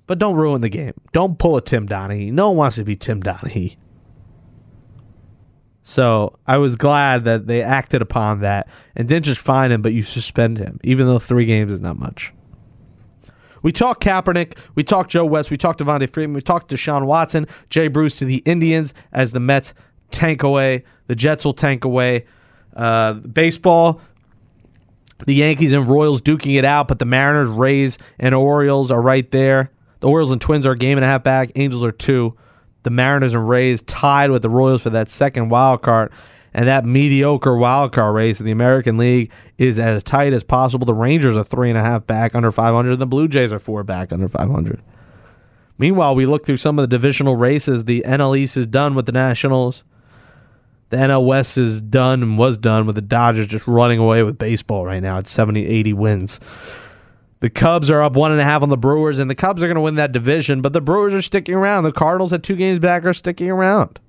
But don't ruin the game. Don't pull a Tim Donaghy. No one wants to be Tim Donaghy. So I was glad that they acted upon that and didn't just fine him, but you suspend him, even though three games is not much. We talked Kaepernick, we talked Joe West, we talked Devonta Freeman, we talked Deshaun Watson, Jay Bruce to the Indians as the Mets tank away, the Jets will tank away. Uh, baseball, the Yankees and Royals duking it out, but the Mariners, Rays, and Orioles are right there. The Orioles and Twins are a game and a half back. Angels are two. The Mariners and Rays tied with the Royals for that second wild card. And that mediocre wild card race in the American League is as tight as possible. The Rangers are three and a half back under 500. and The Blue Jays are four back under 500. Meanwhile, we look through some of the divisional races. The NL East is done with the Nationals. The NL West is done and was done with the Dodgers just running away with baseball right now at 70, 80 wins. The Cubs are up one and a half on the Brewers, and the Cubs are going to win that division, but the Brewers are sticking around. The Cardinals at two games back are sticking around.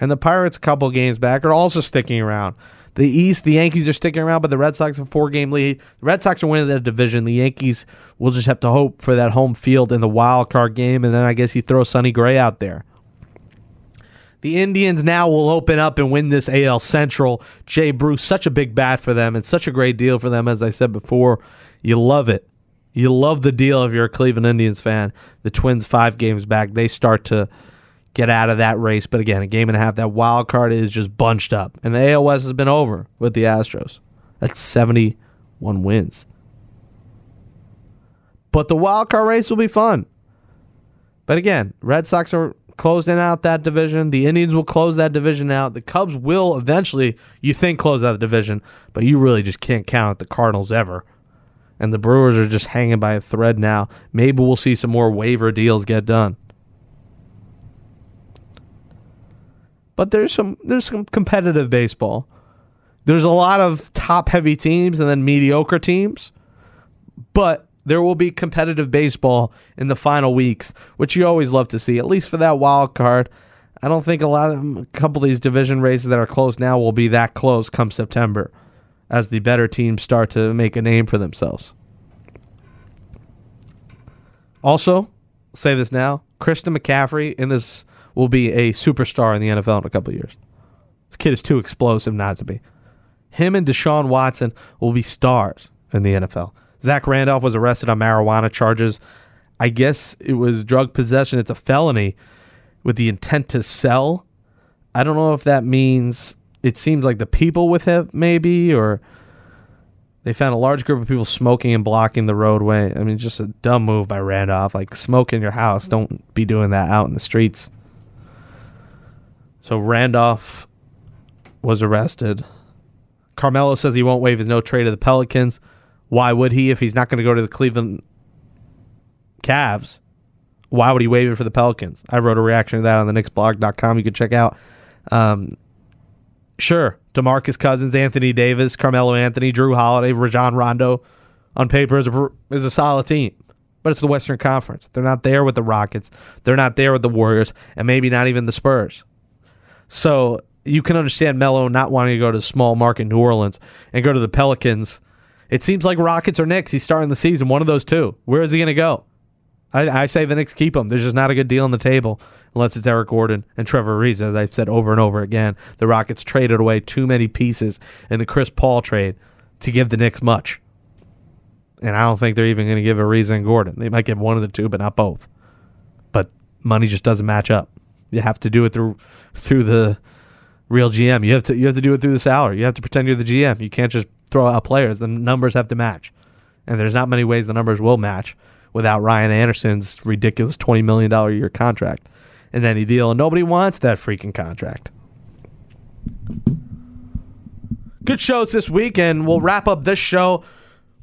And the Pirates, a couple games back, are also sticking around. The East, the Yankees are sticking around, but the Red Sox have four game lead. The Red Sox are winning that division. The Yankees will just have to hope for that home field in the wild card game, and then I guess you throw Sonny Gray out there. The Indians now will open up and win this AL Central. Jay Bruce, such a big bat for them. It's such a great deal for them, as I said before. You love it. You love the deal if you're a Cleveland Indians fan. The Twins, five games back, they start to get out of that race. But again, a game and a half, that wild card is just bunched up. And the West has been over with the Astros. That's 71 wins. But the wild card race will be fun. But again, Red Sox are closing out that division. The Indians will close that division out. The Cubs will eventually, you think, close out the division, but you really just can't count out the Cardinals ever. And the Brewers are just hanging by a thread now. Maybe we'll see some more waiver deals get done. But there's some there's some competitive baseball. There's a lot of top heavy teams and then mediocre teams. But there will be competitive baseball in the final weeks, which you always love to see, at least for that wild card. I don't think a lot of a couple of these division races that are close now will be that close come September as the better teams start to make a name for themselves. Also, say this now, Christian McCaffrey in this will be a superstar in the NFL in a couple years. This kid is too explosive not to be. Him and Deshaun Watson will be stars in the NFL. Zach Randolph was arrested on marijuana charges. I guess it was drug possession. It's a felony with the intent to sell. I don't know if that means it seems like the people with him, maybe, or they found a large group of people smoking and blocking the roadway. I mean, just a dumb move by Randolph. Like, smoke in your house. Don't be doing that out in the streets. So Randolph was arrested. Carmelo says he won't waive his no trade to the Pelicans. Why would he if he's not going to go to the Cleveland Cavs? why would he waive it for the Pelicans? I wrote a reaction to that on the Knicksblog.com. You can check out. Um, sure, Demarcus Cousins, Anthony Davis, Carmelo Anthony, Jrue Holiday, Rajon Rondo, on paper is a, is a solid team, but it's the Western Conference. They're not there with the Rockets. They're not there with the Warriors, and maybe not even the Spurs. So you can understand Melo not wanting to go to small market New Orleans and go to the Pelicans. It seems like Rockets or Knicks. He's starting the season, one of those two. Where is he going to go? I, I, say the Knicks keep him. There's just not a good deal on the table unless it's Eric Gordon and Trevor Ariza, as I've said over and over again. The Rockets traded away too many pieces in the Chris Paul trade to give the Knicks much. And I don't think they're even going to give a Reese and Gordon. They might give one of the two, but not both. But money just doesn't match up. You have to do it through through the real GM. You have to you have to do it through the salary. You have to pretend you're the GM. You can't just throw out players. The numbers have to match. And there's not many ways the numbers will match without Ryan Anderson's ridiculous $20 million a year contract in any deal. And nobody wants that freaking contract. Good shows this week, and we'll wrap up this show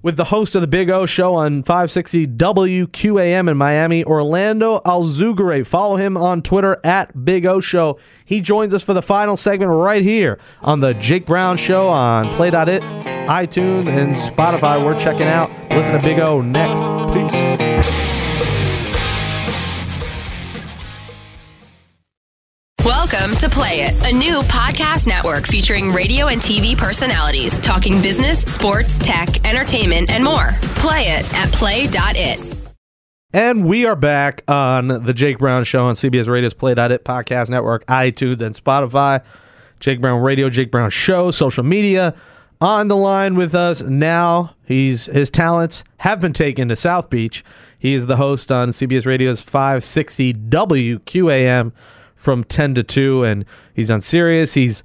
with the host of the Big O Show on 560 WQAM in Miami, Orlando Alzugaray. Follow him on Twitter at Big O Show. He joins us for the final segment right here on the Jake Brown Show on Play.it, iTunes, and Spotify. We're checking out. Listen to Big O next. Peace. Welcome to Play It, a new podcast network featuring radio and TV personalities talking business, sports, tech, entertainment, and more. Play it at play.it. And we are back on the Jake Brown Show on CBS Radio's Play.it Podcast Network, iTunes, and Spotify. Jake Brown Radio, Jake Brown Show, social media. On the line with us now, he's his talents have been taken to South Beach. He is the host on CBS Radio's 560 WQAM from 10 to 2 and he's on Sirius. He's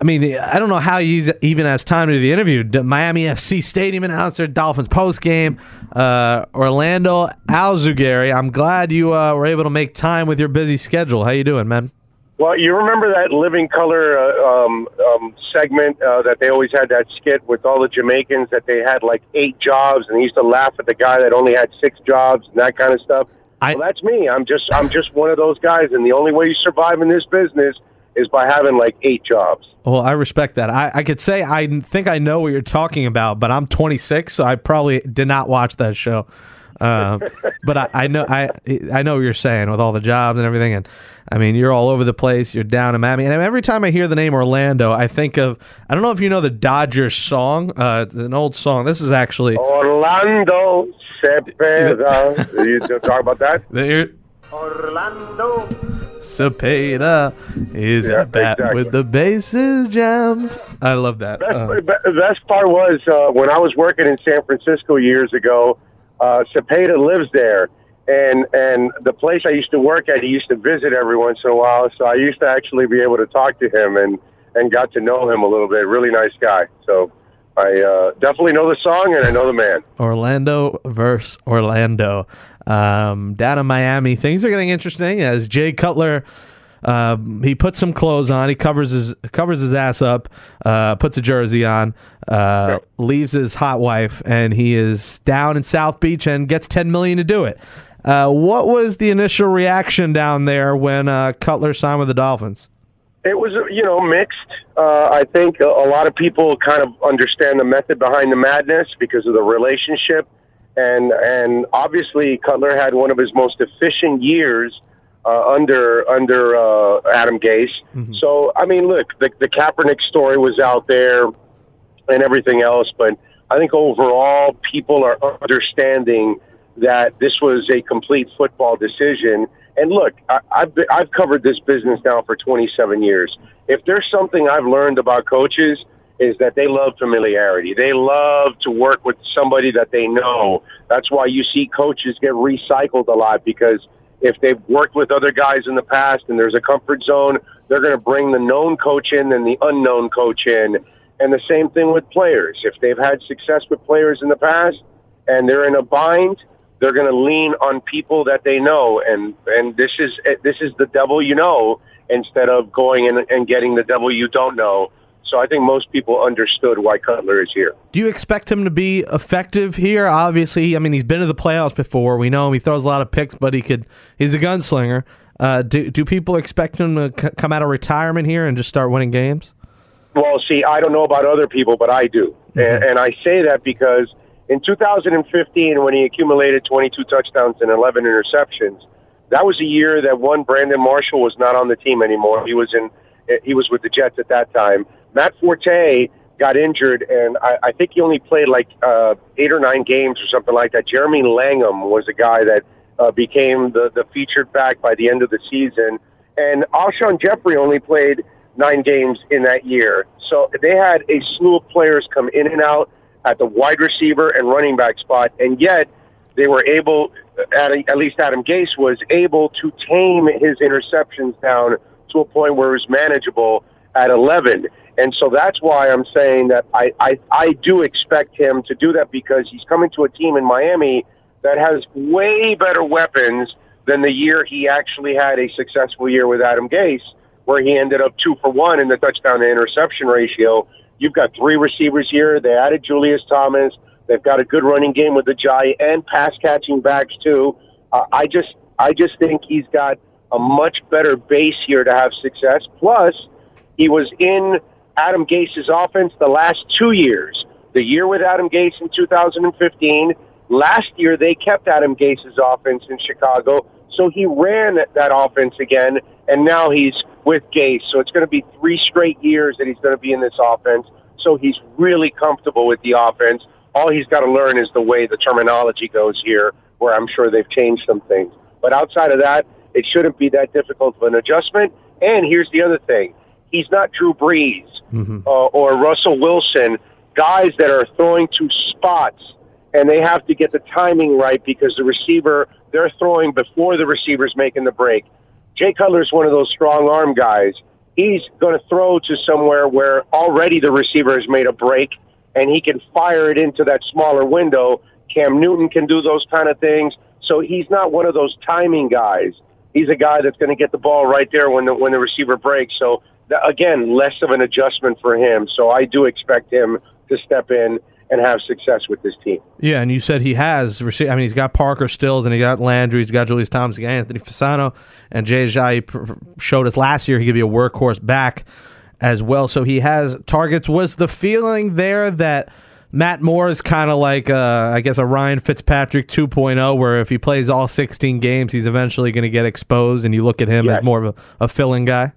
I mean, I don't know how he's even has time to do the interview. Miami FC Stadium announcer, Dolphins post game, uh, Orlando Alzugaray. I'm glad you uh, were able to make time with your busy schedule. How you doing, man? Well, you remember that Living Color uh, um, um, segment uh, that they always had that skit with all the Jamaicans that they had like eight jobs and they used to laugh at the guy that only had six jobs and that kind of stuff. I, well, that's me. I'm just I'm just one of those guys, and the only way you survive in this business is by having like eight jobs. Well, I respect that. I, I could say I think I know what you're talking about, but I'm 26, so I probably did not watch that show. Uh, but I, I, know I I know what you're saying with all the jobs and everything, and I mean you're all over the place. You're down in Miami, and every time I hear the name Orlando, I think of I don't know if you know the Dodgers song, uh, an old song. This is actually Orlando Cepeda. *laughs* you talk about that? Orlando Cepeda is yeah, a bat exactly. with the bases jammed. I love that. Best, uh, best part was uh, when I was working in San Francisco years ago uh, Cepeda lives there. And and the place I used to work at, he used to visit every once in a while. So I used to actually be able to talk to him and and got to know him a little bit. Really nice guy. So I uh, definitely know the song and I know the man. Orlando versus Orlando. Um, down in Miami, things are getting interesting as Jay Cutler uh, he puts some clothes on. He covers his covers his ass up, uh, puts a jersey on, uh, leaves his hot wife, and he is down in South Beach and gets ten million to do it. Uh, what was the initial reaction down there when uh, Cutler signed with the Dolphins? It was, you know, mixed. Uh, I think a, a lot of people kind of understand the method behind the madness because of the relationship, and and obviously Cutler had one of his most efficient years uh, under under uh, Adam Gase. Mm-hmm. So I mean, look, the the Kaepernick story was out there and everything else, but I think overall people are understanding that this was a complete football decision. And look, I, I've been, I've covered this business now for 27 years. If there's something I've learned about coaches is that they love familiarity. They love to work with somebody that they know. That's why you see coaches get recycled a lot because if they've worked with other guys in the past and there's a comfort zone, they're going to bring the known coach in and the unknown coach in. And the same thing with players. If they've had success with players in the past and they're in a bind, they're going to lean on people that they know. And and this is this is the devil you know instead of going and, and getting the devil you don't know. So I think most people understood why Cutler is here. Do you expect him to be effective here? Obviously, I mean he's been to the playoffs before. We know him. He throws a lot of picks, but he could. He's a gunslinger. Uh, do do people expect him to c- come out of retirement here and just start winning games? Well, see, I don't know about other people, but I do, and, and I say that because in 2015, when he accumulated 22 touchdowns and 11 interceptions, that was a year that one Brandon Marshall was not on the team anymore. He was in he was with the Jets at that time. Matt Forte got injured, and I, I think he only played like uh, eight or nine games or something like that. Jeremy Langford was a guy that uh, became the the featured back by the end of the season, and Alshon Jeffery only played nine games in that year. So they had a slew of players come in and out at the wide receiver and running back spot, and yet they were able, at, at least Adam Gase was able to tame his interceptions down to a point where it was manageable at 11. And so that's why I'm saying that I, I, I do expect him to do that because he's coming to a team in Miami that has way better weapons than the year he actually had a successful year with Adam Gase, where he ended up two for one in the touchdown to interception ratio. You've got three receivers here. They added Julius Thomas. They've got a good running game with the Jai and pass catching backs too. Uh, I just I just think he's got a much better base here to have success. Plus, he was in Adam Gase's offense the last two years. The year with Adam Gase in 2015. Last year they kept Adam Gase's offense in Chicago, so he ran that offense again, and now he's with Gase. So it's going to be three straight years that he's going to be in this offense. So he's really comfortable with the offense. All he's got to learn is the way the terminology goes here, where I'm sure they've changed some things. But outside of that, it shouldn't be that difficult of an adjustment. And here's the other thing. He's not Drew Brees uh, or Russell Wilson, guys that are throwing to spots and they have to get the timing right because the receiver, they're throwing before the receiver's making the break. Jay Cutler's one of those strong arm guys. He's going to throw to somewhere where already the receiver has made a break and he can fire it into that smaller window. Cam Newton can do those kind of things. So he's not one of those timing guys. He's a guy that's going to get the ball right there when the when the receiver breaks. So again, less of an adjustment for him. So I do expect him to step in and have success with this team. Yeah, and you said he has. I mean, he's got Parker Stills, and he got Landry, he's got Julius Thomas, he's got Anthony Fasano, and Jay pr- showed us last year he could be a workhorse back as well. So he has targets. Was the feeling there that Matt Moore is kind of like, uh, I guess, a Ryan Fitzpatrick 2.0, where if he plays all 16 games, he's eventually going to get exposed, and you look at him Yes. as more of a, a filling guy?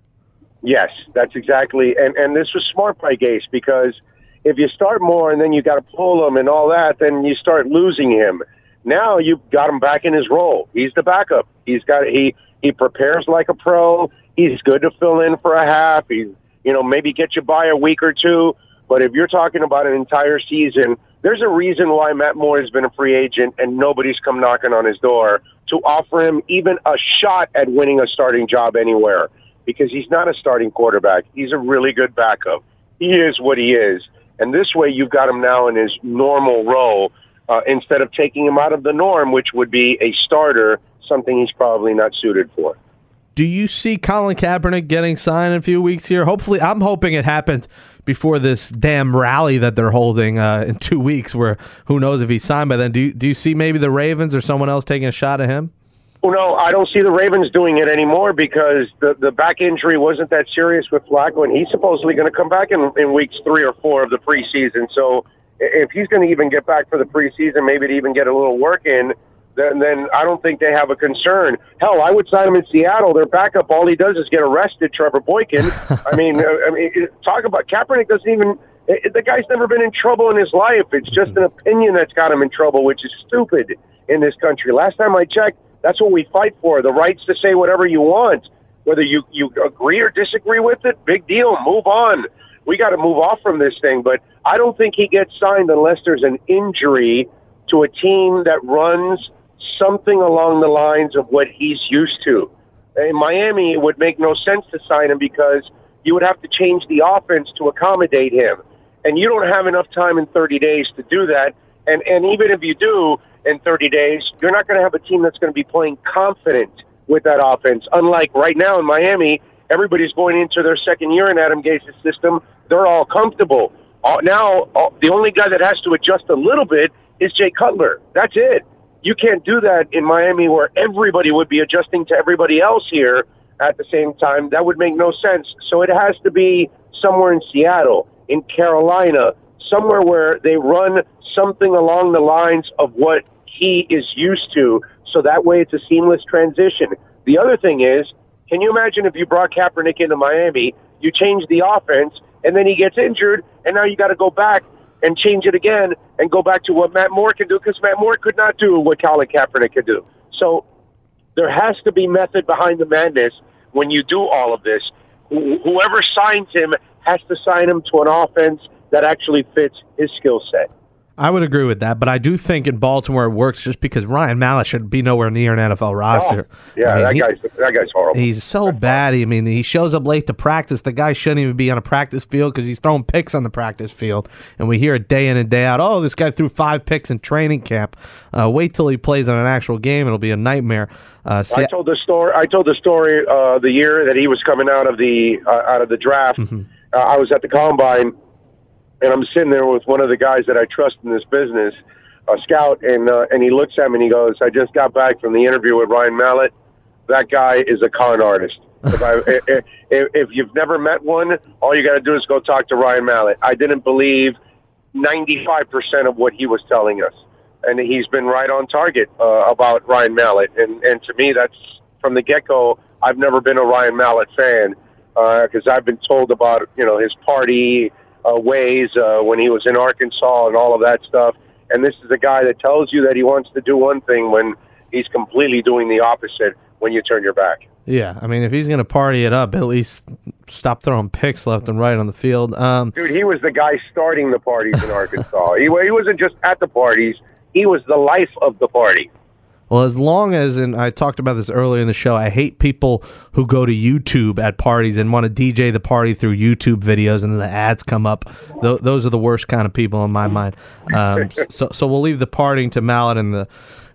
Yes, that's exactly. And and this was smart by Gase because if you start more and then you got to pull him and all that, then you start losing him. Now you've got him back in his role. He's the backup. He's got he he prepares like a pro. He's good to fill in for a half. He's you know maybe get you by a week or two. But if you're talking about an entire season, there's a reason why Matt Moore has been a free agent and nobody's come knocking on his door to offer him even a shot at winning a starting job anywhere because he's not a starting quarterback. He's a really good backup. He is what he is. And this way you've got him now in his normal role uh, instead of taking him out of the norm, which would be a starter, something he's probably not suited for. Do you see Colin Kaepernick getting signed in a few weeks here? Hopefully, I'm hoping it happens before this damn rally that they're holding uh, in two weeks. Where who knows if he's signed by then? Do you, do you see maybe the Ravens or someone else taking a shot at him? Well, no, I don't see the Ravens doing it anymore because the the back injury wasn't that serious with Flacco, and he's supposedly going to come back in, in weeks three or four of the preseason. So if he's going to even get back for the preseason, maybe to even get a little work in, then then I don't think they have a concern. Hell, I would sign him in Seattle. Their backup, all he does is get arrested. Trevone Boykin. I *laughs* mean, uh, I mean, talk about Kaepernick doesn't even. The guy's never been in trouble in his life. It's just an opinion that's got him in trouble, which is stupid in this country. Last time I checked, that's what we fight for: the rights to say whatever you want, whether you you agree or disagree with it. Big deal. Move on. We got to move off from this thing. But I don't think he gets signed unless there's an injury to a team that runs something along the lines of what he's used to. In Miami, it would make no sense to sign him because you would have to change the offense to accommodate him. And you don't have enough time in 30 days to do that. And, and even if you do in 30 days, you're not going to have a team that's going to be playing confident with that offense. Unlike right now in Miami, everybody's going into their second year in Adam Gase's system. They're all comfortable. Now, the only guy that has to adjust a little bit is Jay Cutler. That's it. You can't do that in Miami where everybody would be adjusting to everybody else here at the same time. That would make no sense. So it has to be somewhere in Seattle, in Carolina, somewhere where they run something along the lines of what he is used to. So that way it's a seamless transition. The other thing is, can you imagine if you brought Kaepernick into Miami, you change the offense, and then he gets injured, and now you got to go back and change it again and go back to what Matt Moore can do because Matt Moore could not do what Colin Kaepernick could do. So there has to be method behind the madness when you do all of this. Wh- Whoever signs him has to sign him to an offense that actually fits his skill set. I would agree with that, but I do think in Baltimore it works just because Ryan Mallett should be nowhere near an NFL roster. Oh, yeah, I mean, that he- guy's that guy's horrible. He's so bad. I mean, he shows up late to practice. The guy shouldn't even be on a practice field because he's throwing picks on the practice field. And we hear it day in and day out. Oh, this guy threw five picks in training camp. Uh, wait till he plays on an actual game; it'll be a nightmare. Uh, I told the story. I told the story uh, the year that he was coming out of the uh, out of the draft. Mm-hmm. Uh, I was at the combine, and I'm sitting there with one of the guys that I trust in this business, a scout, and uh, and he looks at me and he goes, "I just got back from the interview with Ryan Mallett. That guy is a con artist. If, I, *laughs* if, if, you've never met one, all you got to do is go talk to Ryan Mallett. I didn't believe 95% of what he was telling us. And he's been right on target uh, about Ryan Mallett. And, and to me, that's from the get go. I've never been a Ryan Mallett fan because I've been told about you know his party uh, ways uh, when he was in Arkansas and all of that stuff. And this is a guy that tells you that he wants to do one thing when he's completely doing the opposite when you turn your back. yeah, I mean, if he's going to party it up, at least stop throwing picks left and right on the field. Um, Dude, he was the guy starting the parties in *laughs* Arkansas. he, he wasn't just at the parties; he was the life of the party. Well, as long as, and I talked about this earlier in the show, I hate people who go to YouTube at parties and want to DJ the party through YouTube videos and then the ads come up. Th- those are the worst kind of people in my mind. Um, *laughs* so, so we'll leave the partying to Mallett and the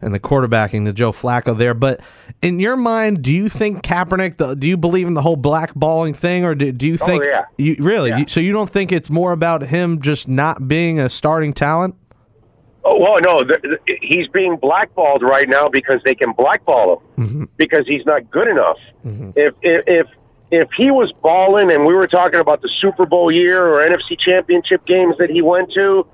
and the quarterbacking to Joe Flacco there. But in your mind, do you think Kaepernick? The, do you believe in the whole blackballing thing, or do, do you think? yeah. You really? Yeah. You, so you don't think it's more about him just not being a starting talent? Oh well, no, th th he's being blackballed right now because they can blackball him mm-hmm. because he's not good enough. Mm-hmm. If, if if if he was balling and we were talking about the Super Bowl year or NFC Championship games that he went to,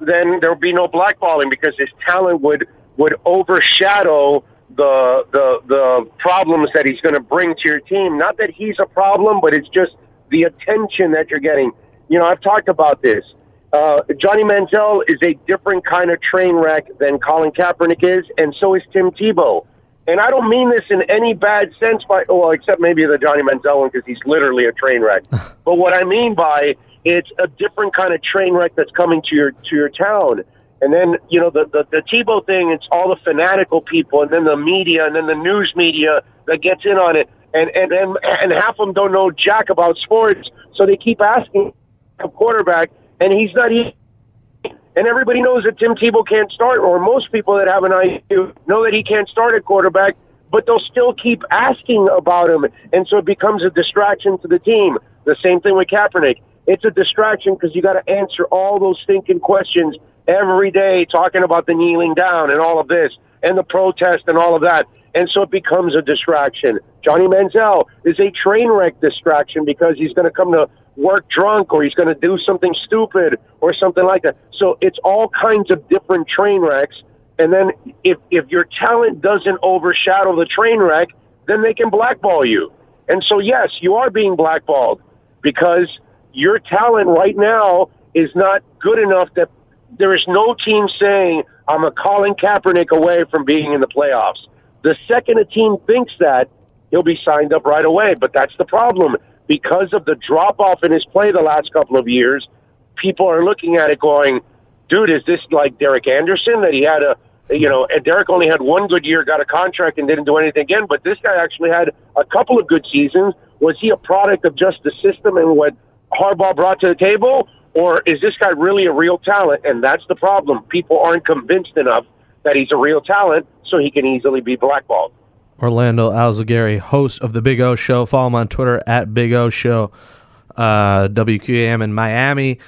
then there would be no blackballing because his talent would would overshadow the the the problems that he's going to bring to your team. Not that he's a problem, but it's just the attention that you're getting. You know, I've talked about this. Uh, Johnny Manziel is a different kind of train wreck than Colin Kaepernick is, and so is Tim Tebow. And I don't mean this in any bad sense, by well, except maybe the Johnny Manziel one because he's literally a train wreck. *laughs* but what I mean by it's a different kind of train wreck that's coming to your to your town. And then you know the the, the Tebow thing. It's all the fanatical people, and then the media, and then the news media that gets in on it. And and and, and half of them don't know jack about sports, so they keep asking a quarterback, and he's not even. And everybody knows that Tim Tebow can't start, or most people that have an IQ know that he can't start at quarterback, but they'll still keep asking about him. And so it becomes a distraction to the team. The same thing with Kaepernick. It's a distraction because you got to answer all those stinking questions every day, talking about the kneeling down and all of this, and the protest and all of that. And so it becomes a distraction. Johnny Manziel is a train wreck distraction because he's going to come to work drunk or he's going to do something stupid or something like that. So it's all kinds of different train wrecks. And then if, if your talent doesn't overshadow the train wreck, then they can blackball you. And so, yes, you are being blackballed because your talent right now is not good enough that there is no team saying, I'm a Colin Kaepernick away from being in the playoffs. The second a team thinks that, he'll be signed up right away. But that's the problem. Because of the drop off in his play the last couple of years, people are looking at it going, dude, is this like Derek Anderson that he had a, you know, and Derek only had one good year, got a contract, and didn't do anything again. But this guy actually had a couple of good seasons. Was he a product of just the system and what Harbaugh brought to the table? Or is this guy really a real talent? And that's the problem. People aren't convinced enough that he's a real talent, so he can easily be blackballed. Orlando Alzugaray, host of the Big O Show. Follow him on Twitter at Big O Show, uh, WQAM in Miami.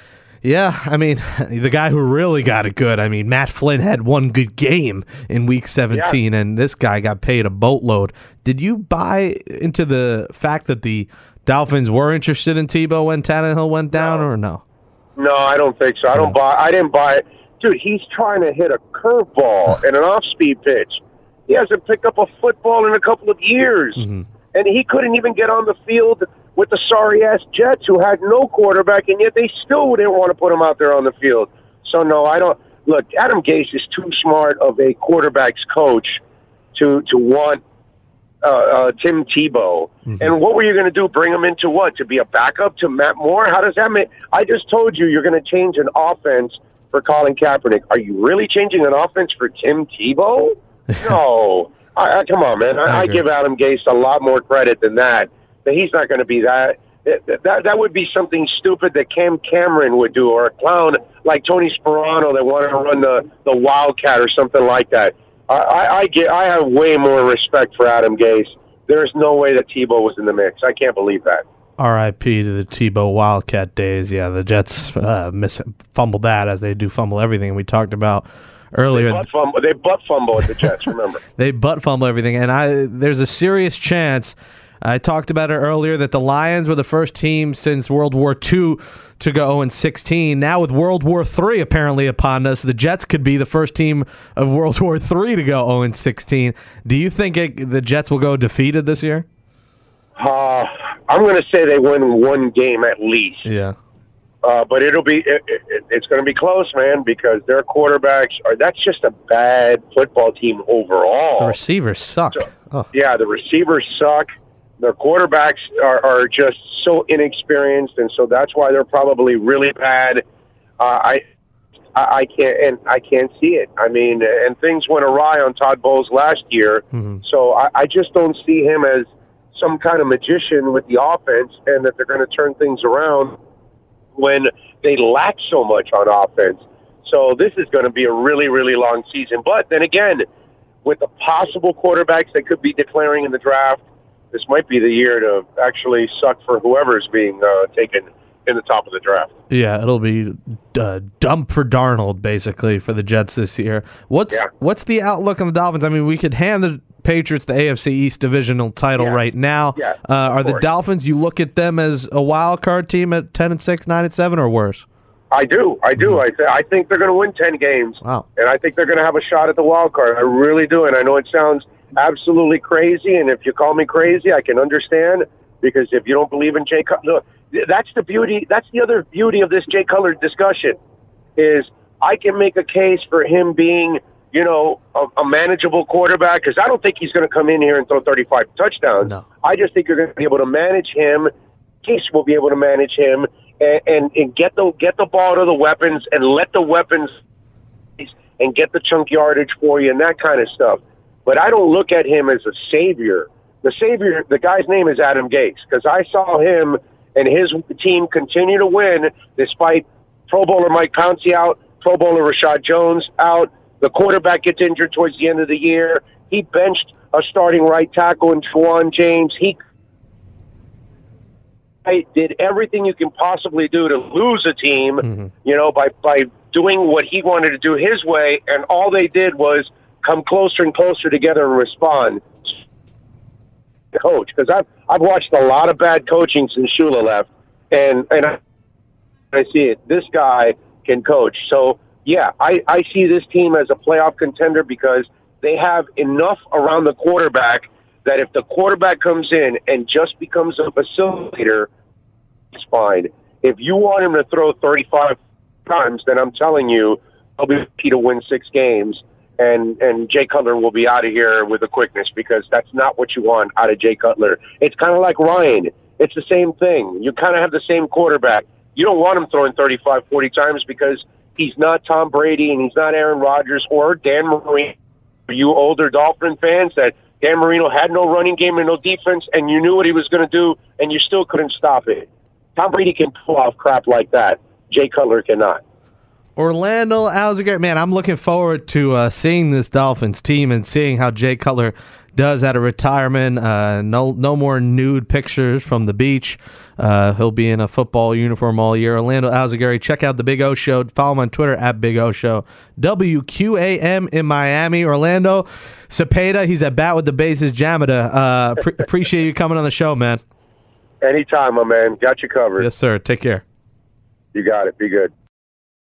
Yeah, I mean, *laughs* the guy who really got it good. I mean, Matt Flynn had one good game in Week 17, yeah. and this guy got paid a boatload. Did you buy into the fact that the Dolphins were interested in Tebow when Tannehill went down, no. or no? No, I don't think so. I don't buy. I didn't buy it, dude. He's trying to hit a curveball and an off-speed pitch. He hasn't picked up a football in a couple of years, mm-hmm. and he couldn't even get on the field with the sorry ass Jets who had no quarterback, and yet they still didn't want to put him out there on the field. So no, I don't. Look, Adam Gase is too smart of a quarterbacks coach to to want uh, uh, Tim Tebow. Mm-hmm. And what were you going to do? Bring him into what? To be a backup to Matt Moore? How does that make? I just told you you're going to change an offense for Colin Kaepernick. Are you really changing an offense for Tim Tebow? *laughs* no. I, I, come on, man. I, I, I give Adam Gase a lot more credit than that that he's not going to be that. That that would be something stupid that Cam Cameron would do, or a clown like Tony Sparano that wanted to run the the Wildcat or something like that. I, I, I get I have way more respect for Adam Gase. There's no way that Tebow was in the mix. I can't believe that. R.I.P. to the Tebow Wildcat days. Yeah, the Jets uh, miss fumbled that as they do fumble everything we talked about earlier. They butt fumble, they butt fumble at the Jets. Remember, *laughs* they butt fumble everything, and I there's a serious chance I talked about it earlier that the Lions were the first team since World War II to go 0 16. Now with World War III apparently upon us, the Jets could be the first team of World *laughs* War III to go 0 16. Do you think it, the Jets will go defeated this year? Uh, I'm going to say they win one game at least. Yeah. Uh, but it'll be it, it, it's going to be close, man, because their quarterbacks are. That's just a bad football team overall. The receivers suck. So, oh. Yeah, the receivers suck their quarterbacks are, are just so inexperienced, and so that's why they're probably really bad. Uh, I, I can't, and I can't see it. I mean, and things went awry on Todd Bowles last year, mm-hmm. so I, I just don't see him as some kind of magician with the offense, and that they're going to turn things around when they lack so much on offense. So this is going to be a really, really long season. But then again, with the possible quarterbacks that could be declaring in the draft this might be the year to actually suck for whoever's being uh, taken in the top of the draft. Yeah, it'll be uh, dump for Darnold basically for the Jets this year. What's yeah. what's the outlook on the Dolphins? I mean, we could hand the Patriots the AFC East divisional title yeah. right now. Yeah, uh, are the Dolphins? You look at them as a wild card team at ten and six, nine and seven, or worse? I do. I do. Mm-hmm. I, th- I think they're going to win 10 games. Wow. And I think they're going to have a shot at the wild card. I really do. And I know it sounds absolutely crazy. And if you call me crazy, I can understand because if you don't believe in Jay Cutler, that's the beauty. That's the other beauty of this Jay Cutler discussion is I can make a case for him being, you know, a, a manageable quarterback because I don't think he's going to come in here and throw 35 touchdowns. No. I just think you're going to be able to manage him. Gase will be able to manage him and, and, and get the get the ball to the weapons and let the weapons and get the chunk yardage for you and that kind of stuff. But I don't look at him as a savior. The savior, the guy's name is Adam Gase because I saw him and his team continue to win despite Pro Bowler Mike Pouncey out, Pro Bowler Reshad Jones out. The quarterback gets injured towards the end of the year. He benched a starting right tackle in Ja'Wuan James. He did everything you can possibly do to lose a team, mm-hmm. you know, by by doing what he wanted to do his way, and all they did was come closer and closer together and respond. Coach, because I've I've watched a lot of bad coaching since Shula left, and and I, I see it. This guy can coach. So yeah, I I see this team as a playoff contender because they have enough around the quarterback that if the quarterback comes in and just becomes a facilitator, it's fine. If you want him to throw 35 times, then I'm telling you, he'll be key to win six games and and Jay Cutler will be out of here with a quickness because that's not what you want out of Jay Cutler. It's kind of like Ryan. It's the same thing. You kind of have the same quarterback. You don't want him throwing 35, 40 times because he's not Tom Brady and he's not Aaron Rodgers or Dan Marino. You older Dolphin fans that Dan Marino had no running game and no defense, and you knew what he was going to do, and you still couldn't stop it. Tom Brady can pull off crap like that. Jay Cutler cannot. Orlando Alzugaray, man, I'm looking forward to uh, seeing this Dolphins team and seeing how Jay Cutler does out of retirement. Uh, no, no more nude pictures from the beach. Uh, he'll be in a football uniform all year. Orlando Alzugaray, check out the Big O Show. Follow him on Twitter at Big O Show. WQAM in Miami, Orlando. Cepeda, he's at bat with the bases. Jamada, uh, pre- *laughs* appreciate you coming on the show, man. Anytime, my man. Got you covered. Yes, sir. Take care. You got it. Be good.